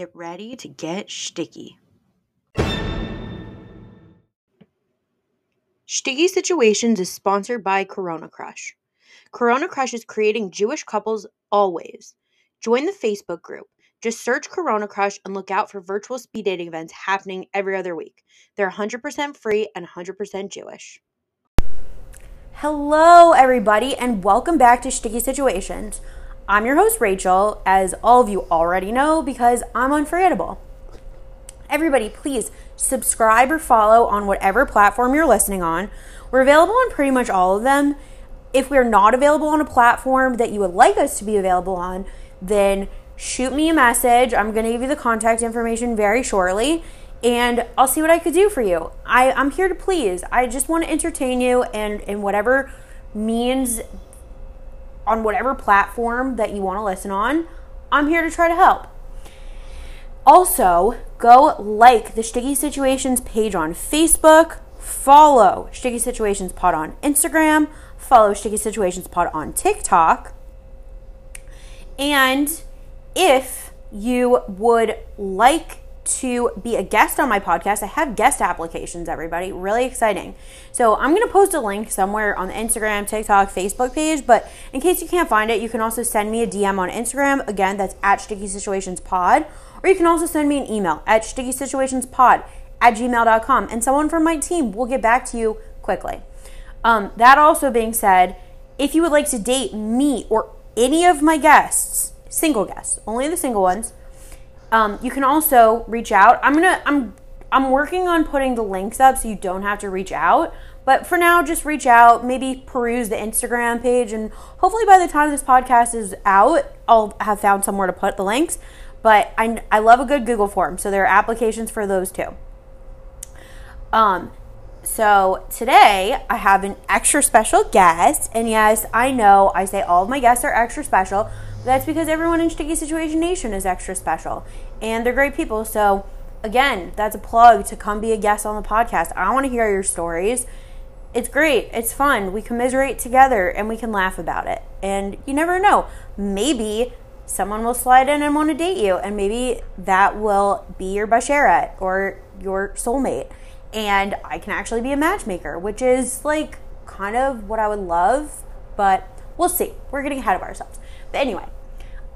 get ready to get sticky. Shticky Situations is sponsored by CoronaCrush. Corona Crush is creating Jewish couples always. Join the Facebook group. Just search CoronaCrush and look out for virtual speed dating events happening every other week. They're 100% free and 100% Jewish. Hello, everybody, and welcome back to Shticky Situations. I'm your host, Rachel, as all of you already know because I'm unforgettable. Everybody, please subscribe or follow on whatever platform you're listening on. We're available on pretty much all of them. If we're not available on a platform that you would like us to be available on, then shoot me a message. I'm going to give you the contact information very shortly and I'll see what I could do for you. I, I'm here to please. I just want to entertain you and in whatever means on whatever platform that you want to listen on, I'm here to try to help. Also, go like the Shticky Situations page on Facebook, follow Shticky Situations Pod on Instagram, follow Shticky Situations Pod on TikTok. And if you would like to be a guest on my podcast, I have guest applications, everybody. Really exciting. So I'm going to post a link somewhere on the Instagram, TikTok, Facebook page. But in case you can't find it, you can also send me a DM on Instagram. Again, that's at Shticky Situations Pod. Or you can also send me an email at Shticky Situations Pod at gmail.com. And someone from my team will get back to you quickly. Um, that also being said, if you would like to date me or any of my guests, single guests, only the single ones, um, you can also reach out. I'm gonna I'm I'm working on putting the links up so you don't have to reach out. But for now, just reach out, maybe peruse the Instagram page, and hopefully by the time this podcast is out, I'll have found somewhere to put the links. But I, I love a good Google form, so there are applications for those too. Um, so today I have an extra special guest, and yes, I know I say all of my guests are extra special, that's because everyone in Shticky Situation Nation is extra special and they're great people. So, again, that's a plug to come be a guest on the podcast. I want to hear your stories. It's great. It's fun. We commiserate together and we can laugh about it. And you never know. Maybe someone will slide in and want to date you, and maybe that will be your basheret or your soulmate. And I can actually be a matchmaker, which is like kind of what I would love, but we'll see. We're getting ahead of ourselves. But anyway,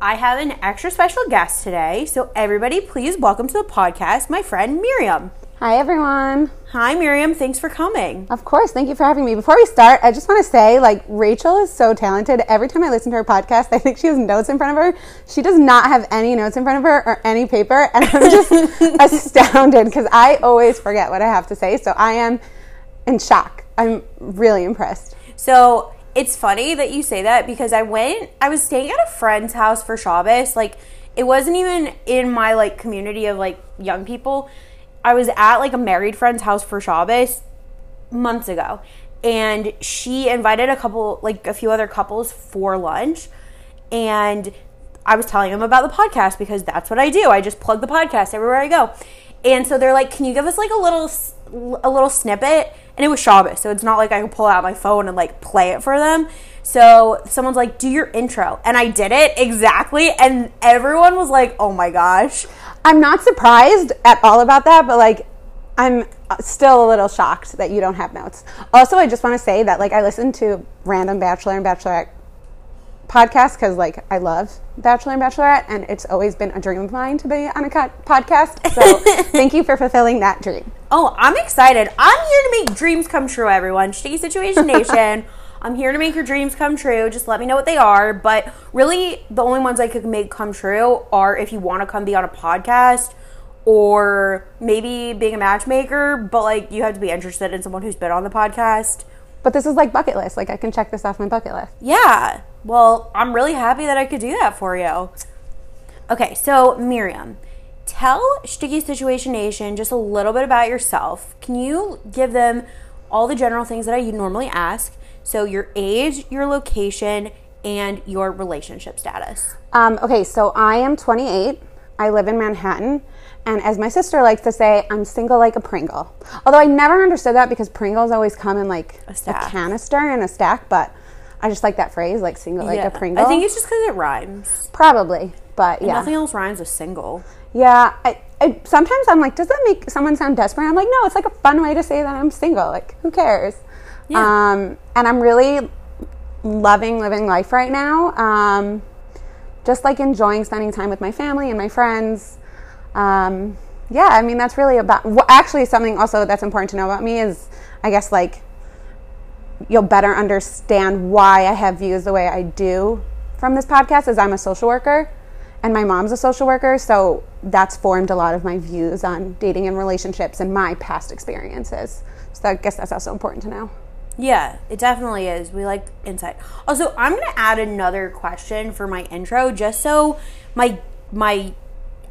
I have an extra special guest today. So, everybody, please welcome to the podcast my friend Miriam. Hi, everyone. Hi, Miriam. Thanks for coming. Of course. Thank you for having me. Before we start, I just want to say, like, Rachel is so talented. Every time I listen to her podcast, I think she has notes in front of her. She does not have any notes in front of her or any paper. And I'm just astounded because I always forget what I have to say. So, I am in shock. I'm really impressed. So, it's funny that you say that because I went, I was staying at a friend's house for Shabbos. Like, it wasn't even in my like community of like young people. I was at like a married friend's house for Shabbos months ago, and she invited a couple, like a few other couples for lunch, and I was telling them about the podcast because that's what I do. I just plug the podcast everywhere I go, and so they're like, "Can you give us like a little, a little snippet?" and it was Shabbos, so it's not like I could pull out my phone and like play it for them. So someone's like, "Do your intro," and I did it exactly, and everyone was like, "Oh my gosh!" I'm not surprised at all about that, but like, I'm still a little shocked that you don't have notes. Also, I just want to say that like I listen to random Bachelor and Bachelorette podcasts because like I love Bachelor and Bachelorette, and it's always been a dream of mine to be on a podcast. So thank you for fulfilling that dream. Oh, I'm excited. I'm here to make dreams come true, everyone. Shticky Situation Nation. I'm here to make your dreams come true. Just let me know what they are. But really, the only ones I could make come true are if you want to come be on a podcast or maybe being a matchmaker, but like you have to be interested in someone who's been on the podcast. But this is like bucket list. Like I can check this off my bucket list. Yeah. Well, I'm really happy that I could do that for you. Okay, so Miriam, tell Shticky Situation Nation just a little bit about yourself. Can you give them all the general things that I normally ask? So, your age, your location, and your relationship status. Um, okay, so I am 28. I live in Manhattan. And as my sister likes to say, I'm single like a Pringle. Although I never understood that because Pringles always come in like a, a canister and a stack, but I just like that phrase, like single yeah. like a Pringle. I think it's just because it rhymes. Probably. But yeah, Nothing else rhymes with single. yeah. I, I, sometimes I'm like, does that make someone sound desperate? I'm like, no, it's like a fun way to say that I'm single. Like, who cares? Yeah. Um, and I'm really loving living life right now. Um, just like enjoying spending time with my family and my friends. Um, yeah, I mean, that's really about. Well, actually, something also that's important to know about me is, I guess, like you'll better understand why I have views the way I do from this podcast is I'm a social worker and my mom's a social worker, so that's formed a lot of my views on dating and relationships and my past experiences. So I guess that's also important to know. Yeah, it definitely is. We like insight. Also, I'm gonna add another question for my intro, just so my my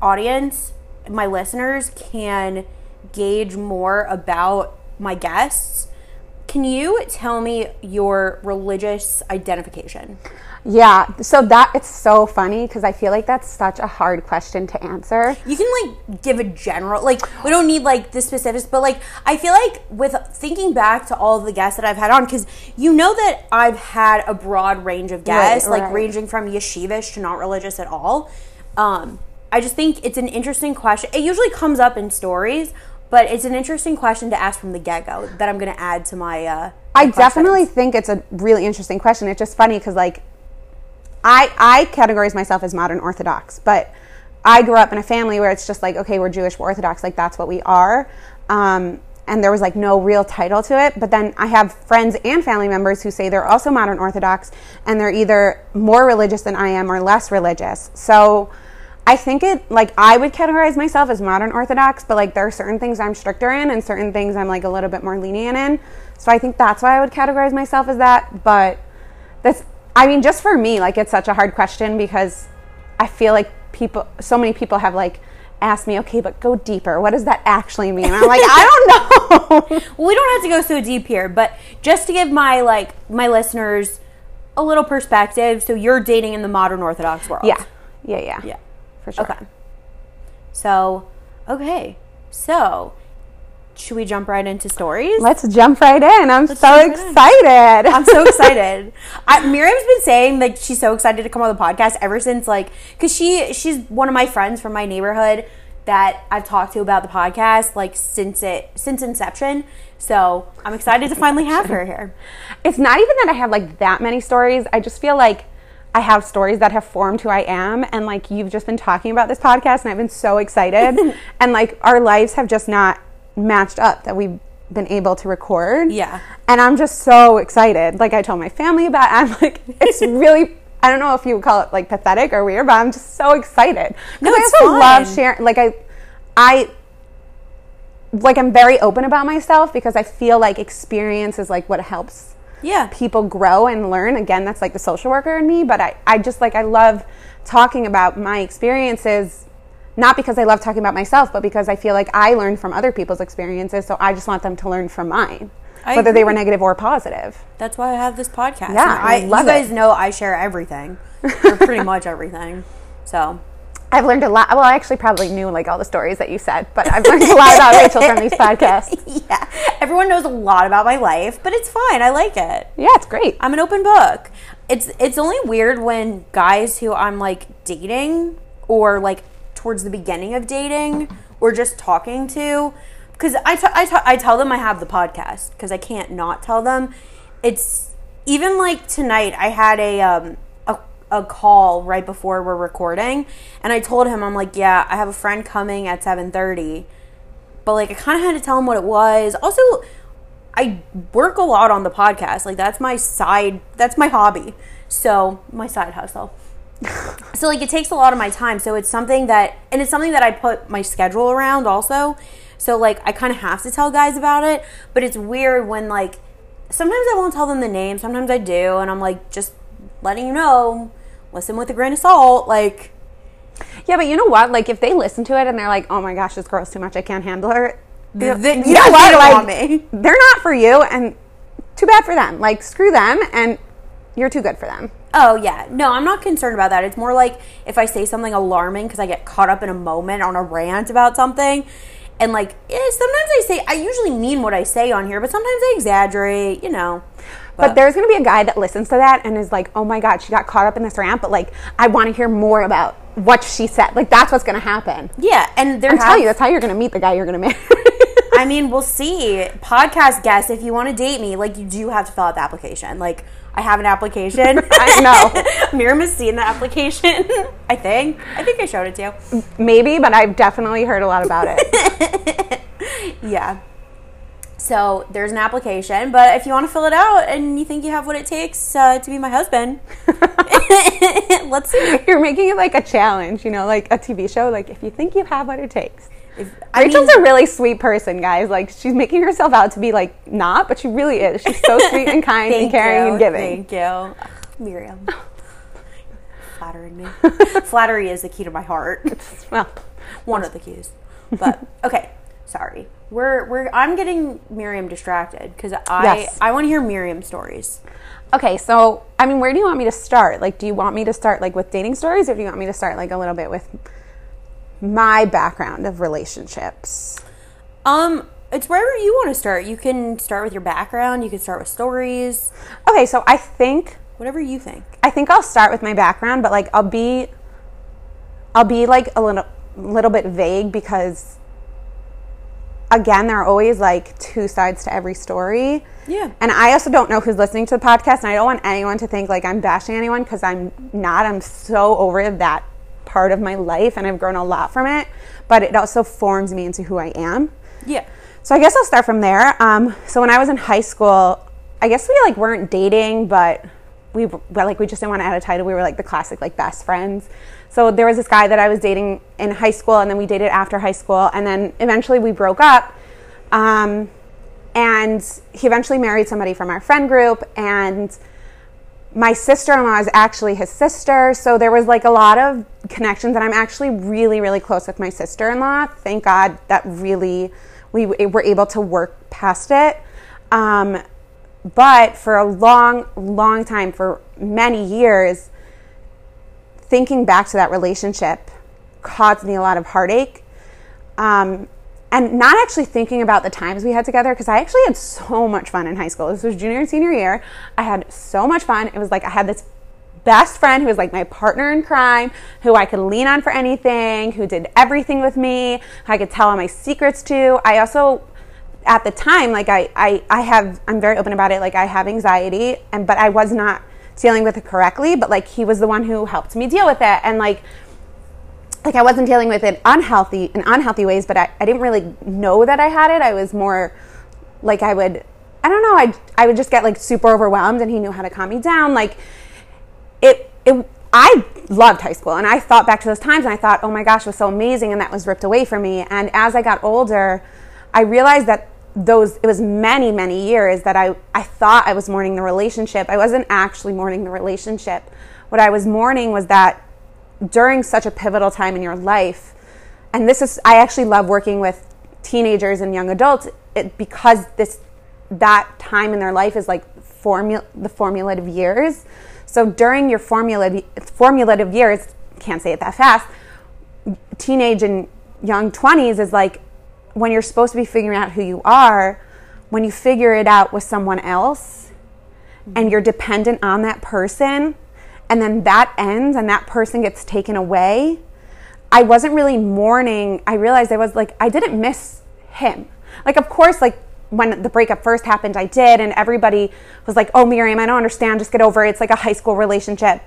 audience, my listeners can gauge more about my guests. Can you tell me your religious identification? Yeah, so that it's so funny because I feel like that's such a hard question to answer. You can like give a general, like we don't need like the specifics, but like I feel like with thinking back to all the guests that I've had on, because you know that I've had a broad range of guests, Right, like right. ranging from yeshivish to not religious at all. Um, I just think it's an interesting question. It usually comes up in stories, but it's an interesting question to ask from the get go that I'm going to add to my. Uh, I definitely think it's a really interesting question. It's just funny because like I I categorize myself as modern Orthodox, but I grew up in a family where it's just like okay, we're Jewish, we're Orthodox, like that's what we are. Um, and there was like no real title to it. But then I have friends and family members who say they're also modern Orthodox, and they're either more religious than I am or less religious. So I think it like I would categorize myself as modern Orthodox, but like there are certain things I'm stricter in and certain things I'm like a little bit more lenient in. So I think that's why I would categorize myself as that. But that's I mean, just for me, like it's such a hard question because I feel like people so many people have like asked me, okay, but go deeper. What does that actually mean? I'm like, I don't know. Well, we don't have to go so deep here, but just to give my like my listeners a little perspective. So you're dating in the modern Orthodox world. yeah. Yeah, yeah. Yeah. For sure. Okay. So, okay. So, should we jump right into stories? Let's jump right in. I'm so right in. excited. I'm so excited. I, Miriam's been saying like she's so excited to come on the podcast ever since like because she she's one of my friends from my neighborhood that I've talked to about the podcast like since it since inception. So I'm excited to finally have her here. it's not even that I have like that many stories. I just feel like I have stories that have formed who I am. And like you've just been talking about this podcast, and I've been so excited. and like our lives have just not matched up that we've been able to record. Yeah. And I'm just so excited. Like I told my family about it. I'm like, it's really. I don't know if you would call it like pathetic or weird, but I'm just so excited. No, I also love sharing. Like I, I like I'm very open about myself because I feel like experience is like what helps Yeah. people grow and learn. Again, that's like the social worker in me, but I, I just like I love talking about my experiences not because I love talking about myself, but because I feel like I learn from other people's experiences, so I just want them to learn from mine. I whether they were negative or positive. That's why I have this podcast. Yeah, I, I love you guys it. know I share everything, or pretty much everything. So I've learned a lot. Well, I actually probably knew like all the stories that you said, but I've learned a lot about Rachel from these podcasts. yeah, everyone knows a lot about my life, but it's fine. I like it. Yeah, it's great. I'm an open book. It's it's only weird when guys who I'm like dating or like towards the beginning of dating or just talking to because I, t- I, t- I tell them I have the podcast because I can't not tell them. It's even like tonight I had a um a, call right before we're recording and I told him I'm like yeah I have a friend coming at 7:30 but like I kind of had to tell him what it was. Also, I work a lot on the podcast. Like that's my side. That's my hobby. So my side hustle. so like it takes a lot of my time. So it's something that, and it's something that I put my schedule around also. So like I kind of have to tell guys about it. But it's weird when like sometimes I won't tell them the name. Sometimes I do, and I'm like just letting you know. Listen with a grain of salt. Like Yeah, but you know what? Like if they listen to it and they're like, "Oh my gosh, this girl's too much. I can't handle her." th- you th- know what? Like, me. they're not for you, and too bad for them. Like screw them, and you're too good for them. Oh yeah, no, I'm not concerned about that. It's more like if I say something alarming because I get caught up in a moment on a rant about something, and like yeah, sometimes I say I usually mean what I say on here, but sometimes I exaggerate. You know, But there's going to be a guy that listens to that and is like, "Oh my god, she got caught up in this rant, but like I want to hear more about what she said." Like that's what's going to happen. yeah, and there I'm have, telling you, that's how you're going to meet the guy you're going to marry. I mean, we'll see. Podcast guests, if you want to date me, like you do have to fill out the application. Like I have an application. I know. Miriam has seen the application. I think. I think I showed it to you. Maybe, but I've definitely heard a lot about it. Yeah. So there's an application, but if you want to fill it out and you think you have what it takes uh, to be my husband, let's see. you're making it like a challenge, you know, like a TV show. Like if you think you have what it takes. If, Rachel's mean, a really sweet person, guys. Like she's making herself out to be like not, but she really is. She's so sweet and kind and caring you, and giving. Thank you, Miriam. Flattering me. Flattery is the key to my heart. Well, One of the keys. But okay, sorry. We're we're I'm getting Miriam distracted because I Yes. I want to hear Miriam stories. okay. So, I mean, where do you want me to start? Like, do you want me to start like with dating stories, or do you want me to start like a little bit with my background of relationships? Um, it's wherever you want to start. You can start with your background. You can start with stories. Okay, so I think Whatever you think. I think I'll start with my background, but like I'll be I'll be like a little little bit vague because again, there are always like two sides to every story. Yeah. And I also don't know who's listening to the podcast, and I don't want anyone to think like I'm bashing anyone because I'm not. I'm so over that part of my life, and I've grown a lot from it. But it also forms me into who I am. Yeah. So I guess I'll start from there. Um, so when I was in high school, I guess we like weren't dating, but we well, like we just didn't want to add a title. We were like the classic like best friends. So there was this guy that I was dating in high school, and then we dated after high school, and then eventually we broke up. Um, and he eventually married somebody from our friend group, and my sister-in-law is actually his sister. So there was like a lot of connections and i'm actually really really close with my sister-in-law. Thank god that really we were able to work past it. Um, but for a long long time for many years thinking back to that relationship caused me a lot of heartache um, and not actually thinking about the times we had together because I actually had so much fun in high school. This was junior and senior year. I had so much fun. It was like I had this best friend who was like my partner in crime, who I could lean on for anything, who did everything with me, who I could tell all my secrets to. I also at the time like I, I i have i'm very open about it like i have anxiety and but i was not dealing with it correctly but like he was the one who helped me deal with it and like like I wasn't dealing with it unhealthy in unhealthy ways, but I, I didn't really know that I had it. I was more like I would I don't know, I I would just get like super overwhelmed and he knew how to calm me down. Like it it I loved high school and I thought back to those times and I thought, oh my gosh, it was so amazing and that was ripped away from me. And as I got older, I realized that those it was many, many years that I, I thought I was mourning the relationship. I wasn't actually mourning the relationship. What I was mourning was that during such a pivotal time in your life and this is i actually love working with teenagers and young adults it, because this that time in their life is like formula the formulative years so during your formulative formulative years can't say it that fast teenage and young 20s is like when you're supposed to be figuring out who you are when you figure it out with someone else and you're dependent on that person and then that ends and that person gets taken away i wasn't really mourning. I realized i was like i didn't miss him. Like of course like when the breakup first happened i did and everybody was like oh miriam i don't understand. Just get over it. It's like a high school relationship.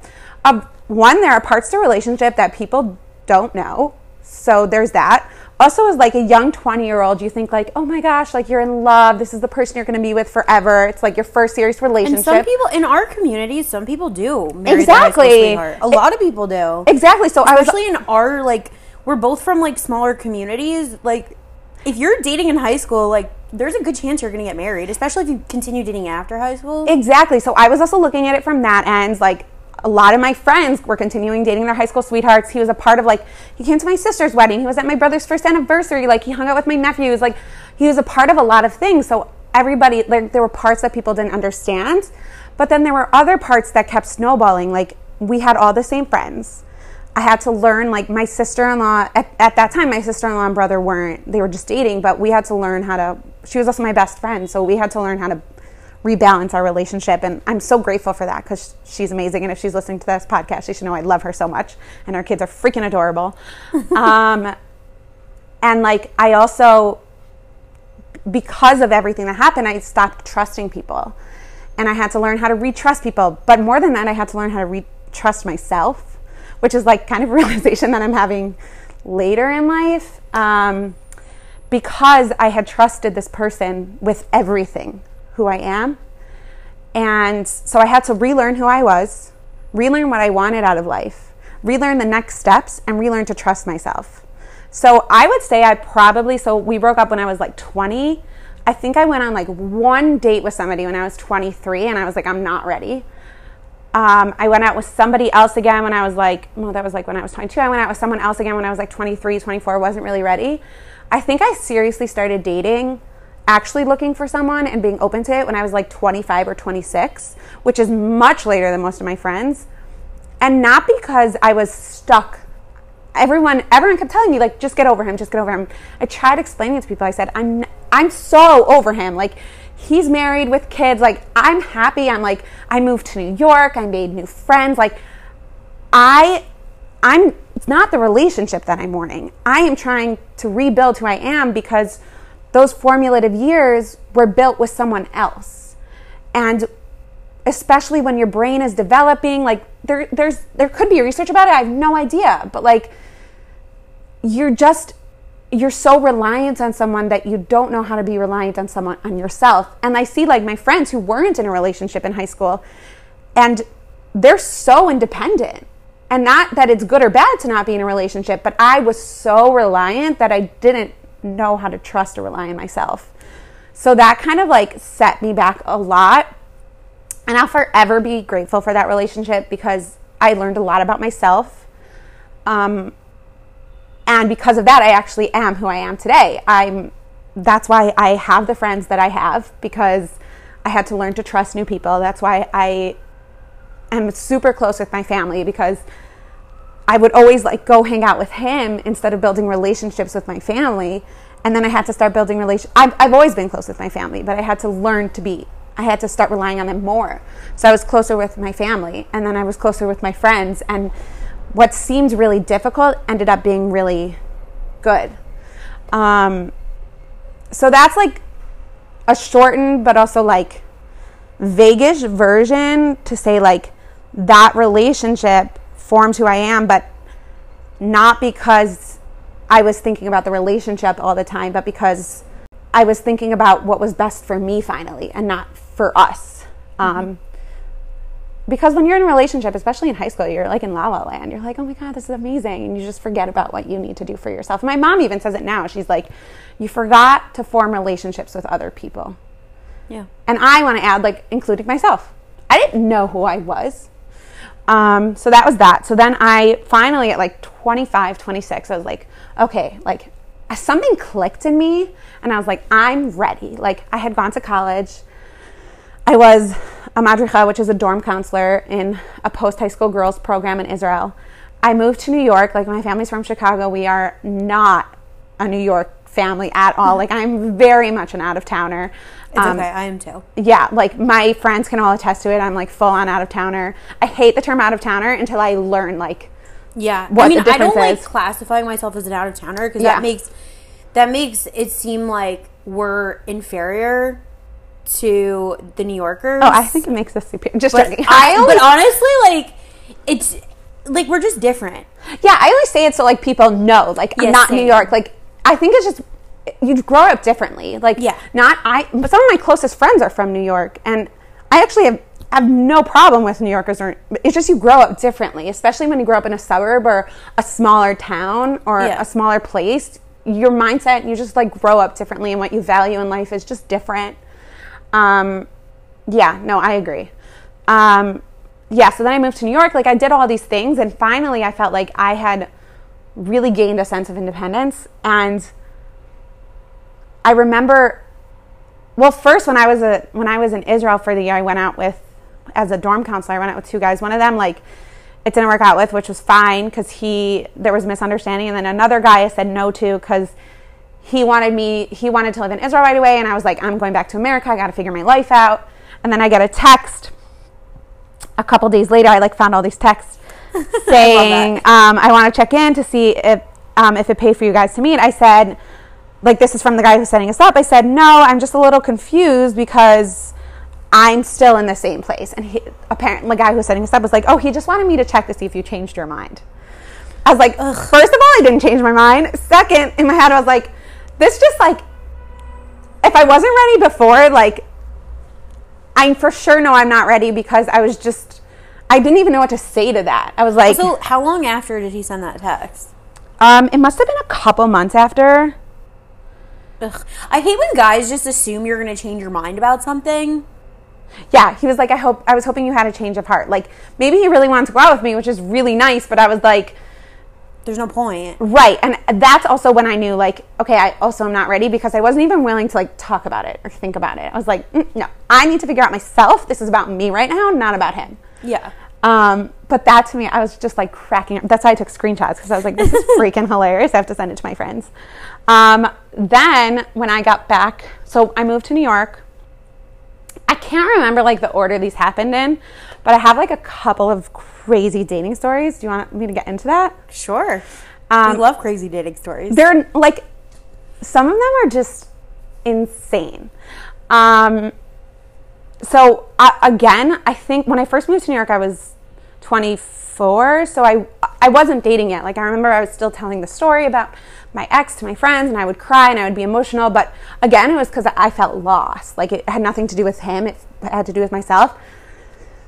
Um, one there are parts to a relationship that people don't know. So there's that also as like a young 20 year old you think like oh my gosh like you're in love this is the person you're going to be with forever it's like your first serious relationship And some people in our community, some people do marry their high school Exactly. A lot of people do. exactly so i was Especially in our like, we're both from like smaller communities. Like, if you're dating in high school, like, there's a good chance you're going to get married, especially if you continue dating after high school. Exactly. So I was also looking at it from that end. Like a lot of my friends were continuing dating their high school sweethearts. He was a part of like he came to my sister's wedding. He was at my brother's first anniversary. Like he hung out with my nephews. Like he was a part of a lot of things. So everybody like there were parts that people didn't understand, but then there were other parts that kept snowballing. Like we had all the same friends. I had to learn like my sister-in-law at, at that time my sister-in-law and brother weren't they were just dating but we had to learn how to she was also my best friend so we had to learn how to rebalance our relationship. And I'm so grateful for that because she's amazing. And if she's listening to this podcast, she should know I love her so much. And our kids are freaking adorable. um, and like, I also, because of everything that happened, I stopped trusting people. And I had to learn how to retrust people. But more than that, I had to learn how to retrust myself, which is like kind of a realization that I'm having later in life. Um, because I had trusted this person with everything who I am. And so I had to relearn who I was, relearn what I wanted out of life, relearn the next steps, and relearn to trust myself. So I would say I probably, so we broke up when I was like 20. I think I went on like one date with somebody when I was 23, and I was like, I'm not ready. Um, I went out with somebody else again when I was like, well, that was like when I was 22. I went out with someone else again when I was like 23, 24, wasn't really ready. I think I seriously started dating, actually looking for someone and being open to it when I was like 25 or 26, which is much later than most of my friends. And not because I was stuck. Everyone, everyone kept telling me like, just get over him, just get over him. I tried explaining it to people. I said, I'm, I'm so over him. Like, he's married with kids. Like, I'm happy. I'm like, I moved to New York. I made new friends. Like, I I'm it's not the relationship that I'm mourning. I am trying to rebuild who I am because those formulative years were built with someone else. And especially when your brain is developing, like there there's there could be research about it. I have no idea, but like you're just you're so reliant on someone that you don't know how to be reliant on someone on yourself. And I see like my friends who weren't in a relationship in high school and they're so independent and not that it's good or bad to not be in a relationship, but I was so reliant that I didn't know how to trust or rely on myself. So that kind of like set me back a lot. And I'll forever be grateful for that relationship because I learned a lot about myself. Um, and because of that, I actually am who I am today. I'm that's why I have the friends that I have because I had to learn to trust new people. That's why I am super close with my family because I would always like go hang out with him instead of building relationships with my family. And then I had to start building relation. I've, I've always been close with my family, but I had to learn to be. I had to start relying on them more. So I was closer with my family, and then I was closer with my friends. And what seemed really difficult ended up being really good. Um, so that's like a shortened, but also like vaguish version to say like that relationship formed who I am, but not because I was thinking about the relationship all the time, but because I was thinking about what was best for me finally and not for us. Mm-hmm. Um, because when you're in a relationship, especially in high school, you're like in la la land. You're like, oh my God, this is amazing. And you just forget about what you need to do for yourself. My mom even says it now. She's like, you forgot to form relationships with other people. Yeah. And I want to add, like, including myself. I didn't know who I was. Um, so that was that. So then I finally, at like 25, 26, I was like, okay, like something clicked in me. And I was like, I'm ready. Like I had gone to college. I was a madricha, which is a dorm counselor in a post high school girls program in Israel. I moved to New York. Like my family's from Chicago. We are not a New York family at all. Like I'm very much an out of towner. It's um, okay. I am too. Yeah, like my friends can all attest to it. I'm like full on out of towner. I hate the term out of towner until I learn like yeah. I mean, I don't like classifying myself as an out of towner because yeah. that makes that makes it seem like we're inferior to the New Yorkers. Oh, I think it makes us superior. Just but I, but honestly, like it's like we're just different. Yeah, I always say it so like people know, like yes, I'm not same. New York. Like I think it's just you grow up differently. Like, yeah. not I, but some of my closest friends are from New York, and I actually have have no problem with New Yorkers. Or it's just you grow up differently, especially when you grow up in a suburb or a smaller town or yeah. a smaller place. Your mindset, you just like grow up differently, and what you value in life is just different. Um, yeah, no, I agree. Um, yeah, so then I moved to New York. Like I did all these things, and finally, I felt like I had really gained a sense of independence. And I remember well first when I was a when I was in Israel for the year I went out with as a dorm counselor I went out with two guys. One of them like it didn't work out with which was fine cuz he there was misunderstanding. And then another guy I said no to cuz he wanted me he wanted to live in Israel right away. And I was like I'm going back to America. I got to figure my life out. And then I get a text. A couple days later. I like found all these texts saying, um, I want to check in to see if, um, if it paid for you guys to meet. I said, like, this is from the guy who's setting us up. I said, no, I'm just a little confused because I'm still in the same place. And he, apparently, the guy who was setting us up was like, oh, he just wanted me to check to see if you changed your mind. I was like, first of all, I didn't change my mind. Second, in my head, I was like, this just like, if I wasn't ready before, like, I for sure know I'm not ready because I was just, I didn't even know what to say to that. I was like, So, how long after did he send that text? um, it must have been a couple months after. Ugh. I hate when guys just assume you're going to change your mind about something. Yeah, he was like, I hope, I was hoping you had a change of heart. Like, maybe he really wanted to go out with me, which is really nice, but I was like, There's no point. Right. And that's also when I knew, like, okay, I also am not ready because I wasn't even willing to, like, talk about it or think about it. I was like, mm, no, I need to figure out myself. This is about me right now, not about him. Yeah. Um, but that to me, I was just like cracking up. That's why I took screenshots because I was like, this is freaking hilarious. I have to send it to my friends. Um, then when I got back, so I moved to New York. I can't remember like the order these happened in, but I have like a couple of crazy dating stories. Do you want me to get into that? Sure. Um, we love crazy dating stories. they're like some of them are just insane um so uh, again i think when i first moved to new york i was 24 so i i wasn't dating yet like i remember i was still telling the story about my ex to my friends and i would cry and i would be emotional but again it was because i felt lost like it had nothing to do with him it had to do with myself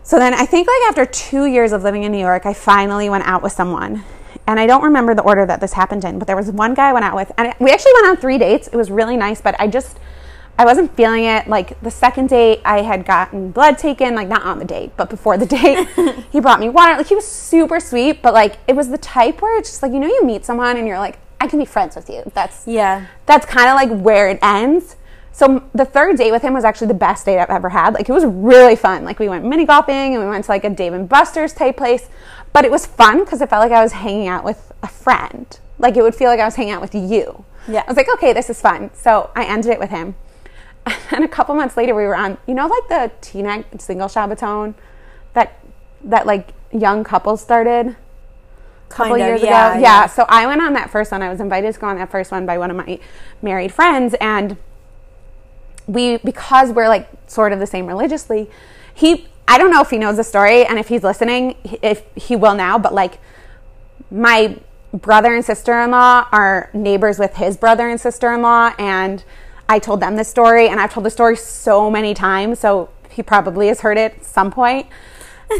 so then I think like after two years of living in New York, I finally went out with someone. And I don't remember the order that this happened in, but there was one guy I went out with, and we actually went on three dates. It was really nice, but I just, I wasn't feeling it. Like the second date, I had gotten blood taken, like not on the date, but before the date. he brought me water. Like he was super sweet, but like it was the type where it's just like, you know, you meet someone and you're like, I can be friends with you. That's, yeah. that's kind of like where it ends. So the third date with him was actually the best date I've ever had. Like it was really fun. Like we went mini golfing and we went to like a Dave and Buster's type place. But it was fun because it felt like I was hanging out with a friend. Like it would feel like I was hanging out with you. Yeah. I was like, okay, this is fun. So I ended it with him. And a couple months later, we were on, you know, like the Tina single Shabbaton that that like young couples started a couple Kind of, years yeah, ago. yeah. So I went on that first one. I was invited to go on that first one by one of my married friends, and we because we're like sort of the same religiously. He I don't know if he knows the story and if he's listening, if he will now, but like my brother and sister-in-law are neighbors with his brother and sister-in-law and I told them this story and I've told the story so many times, so he probably has heard it at some point.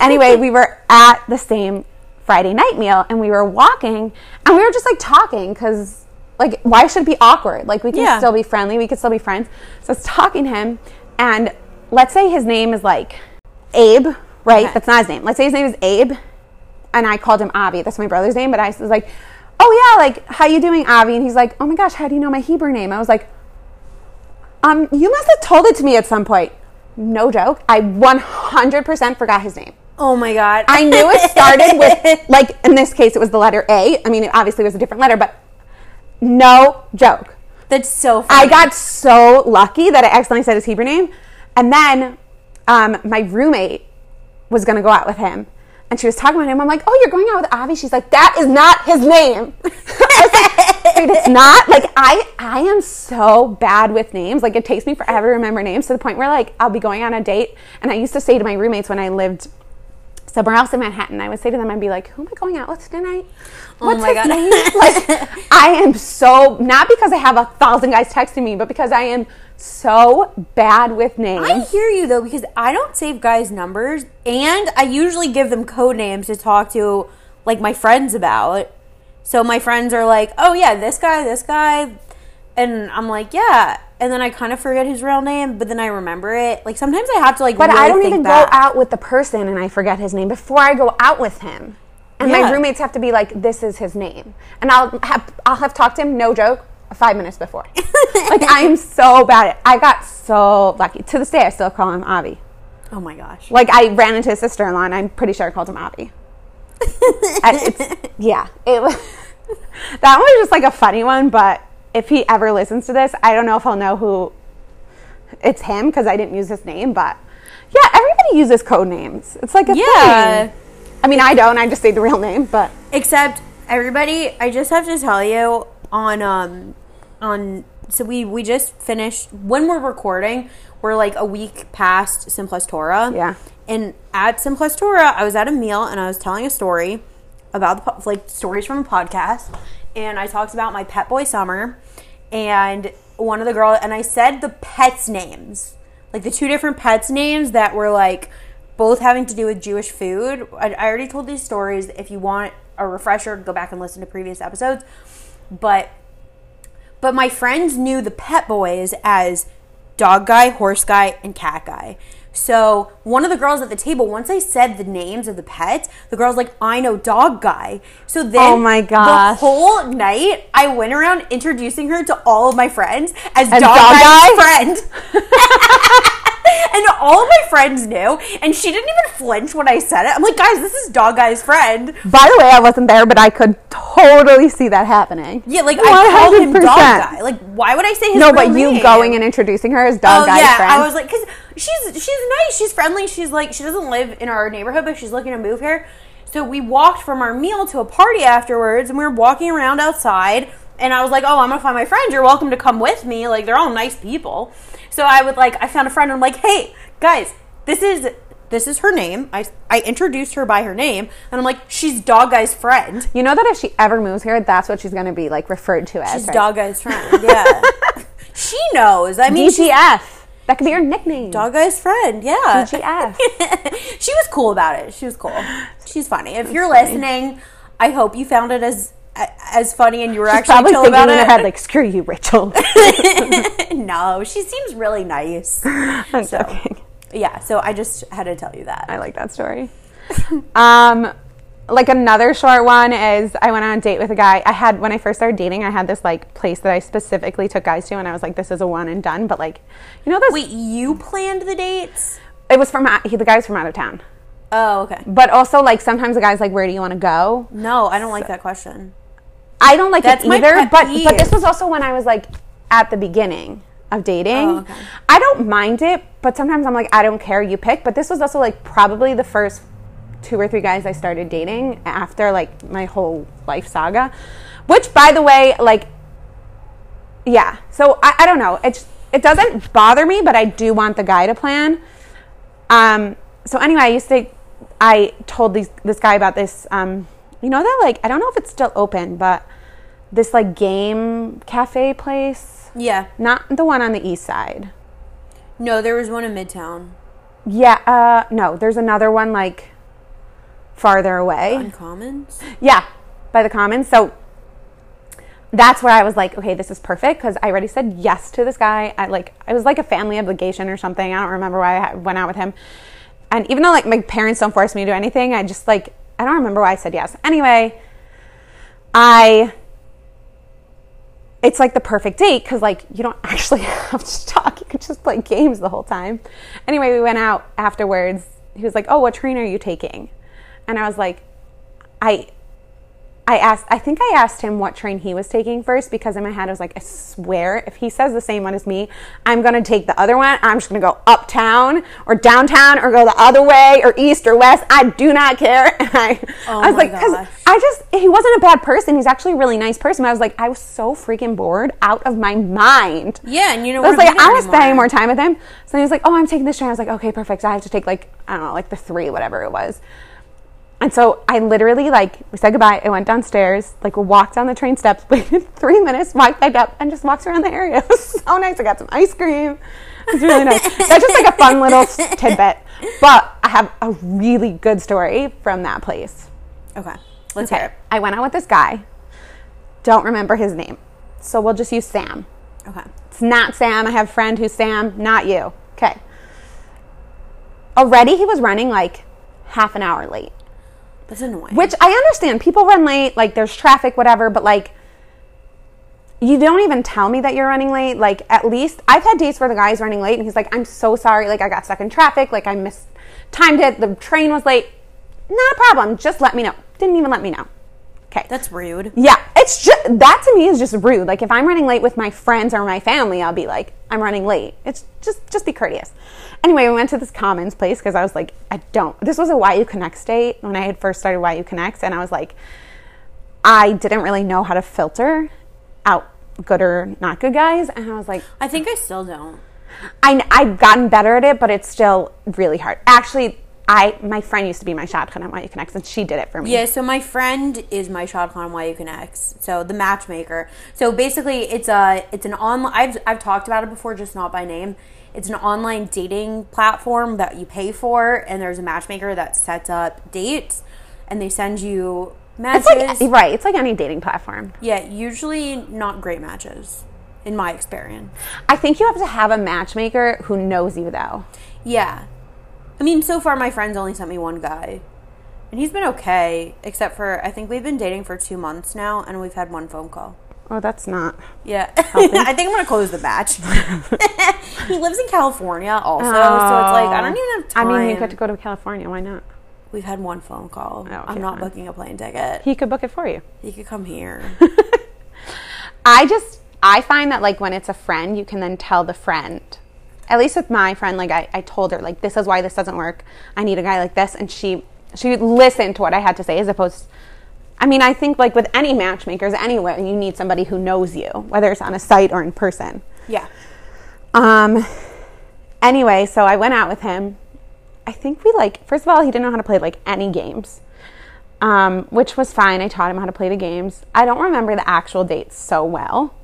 Anyway, we were at the same Friday night meal and we were walking and we were just like talking because like why should it be awkward? Like we can Yeah. still be friendly, we could still be friends. So I was talking to him and let's say his name is like Abe, right? Okay. That's not his name. Let's say his name is Abe and I called him Avi. That's my brother's name, but I was like, "Oh yeah, like how you doing, Avi?" And he's like, "Oh my gosh, how do you know my Hebrew name?" I was like, "Um, you must have told it to me at some point." No joke. I 100% forgot his name. Oh my god. I knew it started with like in this case it was the letter A. I mean, it obviously was a different letter, but no joke. That's so funny. I got so lucky that I accidentally said his Hebrew name. And then um, my roommate was going to go out with him. And she was talking about him. I'm like, oh, you're going out with Avi? She's like, that is not his name. I like, it's not. Like, I, I am so bad with names. Like, it takes me forever to remember names to the point where, like, I'll be going on a date. And I used to say to my roommates when I lived somewhere else in Manhattan, I would say to them, I'd be like, who am I going out with tonight? Oh What's my his God. name? Like, I am so, not because I have a thousand guys texting me, but because I am so bad with names. I hear you though because I don't save guys' numbers and I usually give them code names to talk to like my friends about. So my friends are like, "Oh yeah, this guy, this guy." And I'm like, "Yeah." And then I kind of forget his real name, but then I remember it. Like sometimes I have to like But really I don't even back. go out with the person and I forget his name before I go out with him. And my roommates have to be like, "This is his name," and I'll have I'll have talked to him. No joke, five minutes before. like I am so bad at. I got so lucky. To this day, I still call him Avi. Oh my gosh. Like I ran into his sister-in-law, and I'm pretty sure I called him Avi. I- yeah, it was. that one was just like a funny one, but if he ever listens to this, I don't know if he'll know who it's him because I didn't use his name, but Yeah, everybody uses code names. It's like a Yeah. thing. I mean, I don't. I just say the real name, but Except everybody, I just have to tell you on um on so we we just finished when we're recording, we're like a week past Simchas Torah. Yeah. And at Simchas Torah, I was at a meal and I was telling a story about the like stories from a podcast, and I talked about my pet boy Summer, and one of the girls, and I said the pets names, like the two different pets names that were like both having to do with Jewish food. I, I already told these stories. If you want a refresher, go back and listen to previous episodes. But but my friends knew the pet boys as dog guy, horse guy, and cat guy. So one of the girls at the table, once I said the names of the pets, the girl's like, "I know dog guy." So then, Oh my gosh. the whole night I went around introducing her to all of my friends as, As dog, dog guy's guy? friend. and all of my friends knew, and she didn't even flinch when I said it. I'm like, guys, this is dog guy's friend. by the way, I wasn't there, but I could totally see that happening. Yeah, like I called him dog 100%. guy. Like, why would I say his No, but you going and introducing her as dog Oh guy's yeah, friend. I was like, because she's she's nice, she's friendly, she's like she doesn't live in our neighborhood, but she's looking to move here. So we walked from our meal to a party afterwards, and we were walking around outside. And I was like, "Oh, I'm gonna find my friends. You're welcome to come with me. Like they're all nice people." So I would like, I found a friend. and I'm like, "Hey, guys, this is this is her name. I I introduced her by her name, and I'm like, she's Dog Guy's friend. you know that if she ever moves here, that's what she's going to be like referred to as. She's right? Dog Guy's friend. Yeah, she knows. I mean, DGF. That could be your nickname. Dog Guy's friend. Yeah, DGF. she was cool about it. She was cool. She's funny. If you're listening, I hope you found it as as funny and you were actually Probably thinking about in her head like, "Screw you, Rachel." no, she seems really nice. I'm joking. Yeah, so I just had to tell you that. I like that story. um, like another short one is I went on a date with a guy. I had when I first started dating, I had this like place that I specifically took guys to, and I was like, "This is a one and done." But like, you know, this Wait, you planned the dates? it was from he, the guy's from out of town. Oh, okay. But also, like sometimes the guy's like, "Where do you want to go?" No, I don't like that question. I don't like That's it either. But peeve. but this was also when I was like at the beginning of dating. Oh, okay. I don't mind it, but sometimes I'm like, I don't care. You pick. But this was also like probably the first two or three guys I started dating after like my whole life saga. Which, by the way, like, yeah. So I, I don't know. It's it doesn't bother me, but I do want the guy to plan. Um. So anyway, I used to. I told these this guy about this. Um. You know that like I don't know if it's still open, but this like game cafe place. Yeah. Not the one on the east side. No, there was one in Midtown. Yeah, uh no, there's another one like farther away. Uncommons? Yeah, by the commons. So that's where I was like, okay, this is perfect because I already said yes to this guy. I like it was like a family obligation or something. I don't remember why I went out with him. And even though like my parents don't force me to do anything, I just like I don't remember why I said yes. Anyway, I it's like the perfect date because like you don't actually have to talk. You can just play games the whole time. Anyway we went out afterwards. He was like oh what train are you taking? And i was like i i asked i think i asked him what train he was taking first because in my head i was like i swear if he says the same one as me i'm going to take the other one i'm just going to go uptown or downtown or go the other way or east or west i do not care and i, Oh I was like, because. I just he wasn't a bad person. He's actually a really nice person. But I was like, I was so freaking bored out of my mind. Yeah, and you don't I was like, I was spending more time with him. So he was like, Oh, I'm taking this train. I was like, Okay, perfect. So I have to take like I don't know, like the three, whatever it was. And so I literally like we said goodbye. I went downstairs, like walked down the train steps, waited three minutes, walked back up, and just walked around the area. It was so nice. I got some ice cream. It's really nice. That's just like a fun little tidbit. But I have a really good story from that place. Okay. Let's hear it. I went out with this guy. Don't remember his name. So we'll just use Sam. Okay. It's not Sam. I have a friend who's Sam, not you. Okay. Already he was running like half an hour late. That's annoying. Which I understand. People run late, like there's traffic, whatever, but like you don't even tell me that you're running late. Like at least I've had dates where the guy's running late and he's like, I'm so sorry, like I got stuck in traffic, like I missed timed it, the train was late. Not a problem. Just let me know. Didn't even let me know. Okay. That's rude. Yeah, it's just that to me is just rude. Like if I'm running late with my friends or my family, I'll be like, I'm running late. It's just just be courteous. Anyway, we went to this commons place because I was like, I don't. This was a YU Connect date when I had first started YU Connect, and I was like, I didn't really know how to filter out good or not good guys, and I was like, I think I still don't. I I've gotten better at it, but it's still really hard. Actually, I my friend used to be my shotgun at YU Connect, and she did it for me. Yeah, so my friend is my shotgun YU Connects. So the matchmaker. So basically, it's a it's an online. I've I've talked about it before, just not by name. It's an online dating platform that you pay for, and there's a matchmaker that sets up dates, and they send you matches. It's like right. It's like any dating platform. yeah, usually not great matches, in my experience. I think you have to have a matchmaker who knows you though. Yeah. I mean, so far my friends only sent me one guy. And he's been okay, except for I think we've been dating for two months now, and we've had one phone call. Oh, that's not. Yeah, I think I'm gonna close the batch. he lives in California also, so it's oh. like I don't even have time. I mean, you get to go to California. Why not? We've had one phone call. Oh, okay, I'm not fine. booking a plane ticket. He could book it for you. He could come here. I just I find that like when it's a friend, you can then tell the friend. At least with my friend, like I, I told her like this is why this doesn't work. I need a guy like this, and she she listened to what I had to say as opposed. I mean, I think like with any matchmakers anywhere, you need somebody who knows you, whether it's on a site or in person. yeah. Um. Anyway, so I went out with him. I think we like. First of all, he didn't know how to play like any games, um, which was fine. I taught him how to play the games. I don't remember the actual dates so well.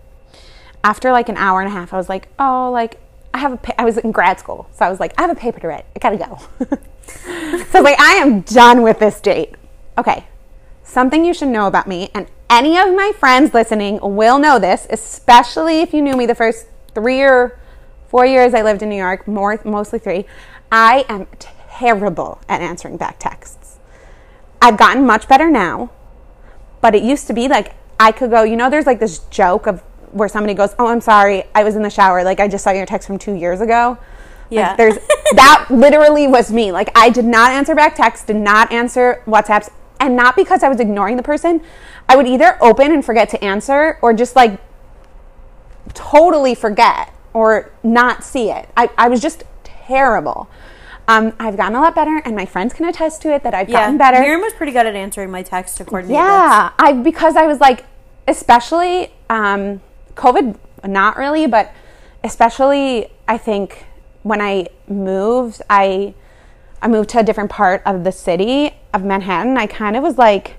After like an hour and a half, I was like, oh, like I have a. Pa- I was in grad school, so I was like, I have a paper to write. I gotta go. so I was like, I am done with this date. Okay, something you should know about me, and any of my friends listening will know this, especially if you knew me the first three or four years I lived in New York, more mostly three. I am terrible at answering back texts. I've gotten much better now, but it used to be like I could go, you know, there's like this joke of where somebody goes, "Oh, I'm sorry, I was in the shower. Like I just saw your text from two years ago." Yeah. Like, there's that literally was me. Like I did not answer back texts, did not answer WhatsApps, and not because I was ignoring the person. I would either open and forget to answer, or just like totally forget or not see it. I, I was just terrible. Um, I've gotten a lot better, and my friends can attest to it that I've Yeah. gotten better. Miriam was pretty good at answering my text according to Yeah, I because I was like, especially um, COVID, not really, but especially I think when I moved, I I moved to a different part of the city of Manhattan. I kind of was like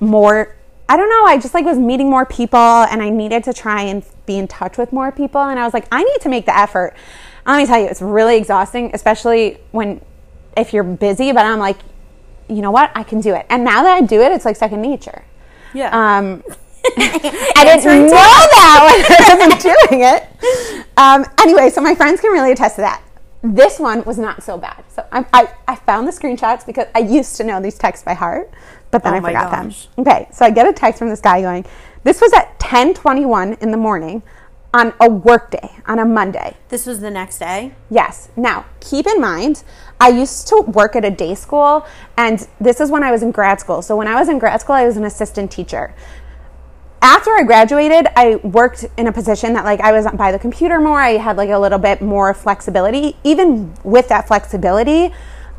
more. I don't know. I just like was meeting more people, and I needed to try and be in touch with more people. And I was like, I need to make the effort. Let me tell you, it's really exhausting, especially when if you're busy. But I'm like, you know what? I can do it. And now that I do it, it's like second nature. Yeah. Um, I didn't know that when I wasn't doing it. Um, anyway, so my friends can really attest to that. This one was not so bad. So I, I, I found the screenshots because I used to know these texts by heart, but then Oh I forgot gosh. them. Okay, so I get a text from this guy going, this was at 1021 in the morning on a work day, on a Monday. this was the next day. Yes. Now, keep in mind, I used to work at a day school, and this is when I was in grad school. So, when I was in grad school, I was an assistant teacher. After I graduated, I worked in a position that, like, I was by the computer more. I had, like, a little bit more flexibility. Even with that flexibility,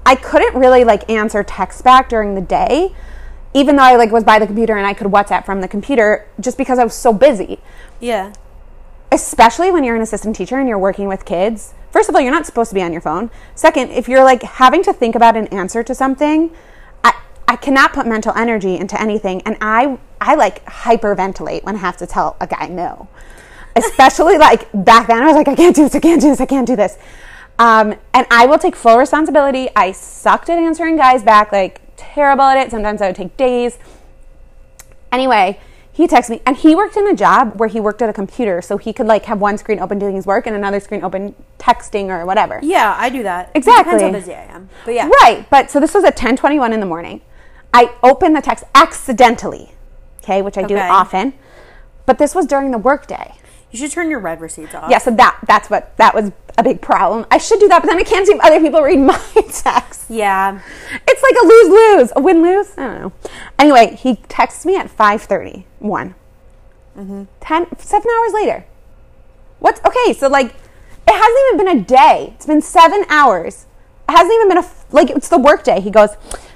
I couldn't really, like, answer text back during the day, even though I, like, was by the computer and I could WhatsApp from the computer just because I was so busy Yeah. especially when you're an assistant teacher and you're working with kids. First of all, you're not supposed to be on your phone. Second, if you're like having to think about an answer to something, I cannot put mental energy into anything and I I like hyperventilate when I have to tell a guy no. Especially like back then I was like I can't do this, I can't do this, I can't do this. Um, and I will take full responsibility. I sucked at answering guys back, like terrible at it. Sometimes I would take days. Anyway, he texted me, and he worked in a job where he worked at a computer, so he could like have one screen open doing his work and another screen open texting or whatever. Yeah, I do that. It Exactly. depends how busy I am. But yeah. Right, but so this was at 10:21 in the morning. I opened the text accidentally, okay, which I do Okay. often. But this was during the workday. You should turn your read receipts off. Yeah, so that that's what that was a big problem. I should do that, but then I can't see if other people read my text. Yeah. It's like a lose lose, a win lose. I don't know. Anyway, he texts me at five thirty one. Mm-hmm. Ten seven hours later. What's okay? So like, it hasn't even been a day. It's been seven hours. It hasn't even been a f- like. It's the work day. He goes,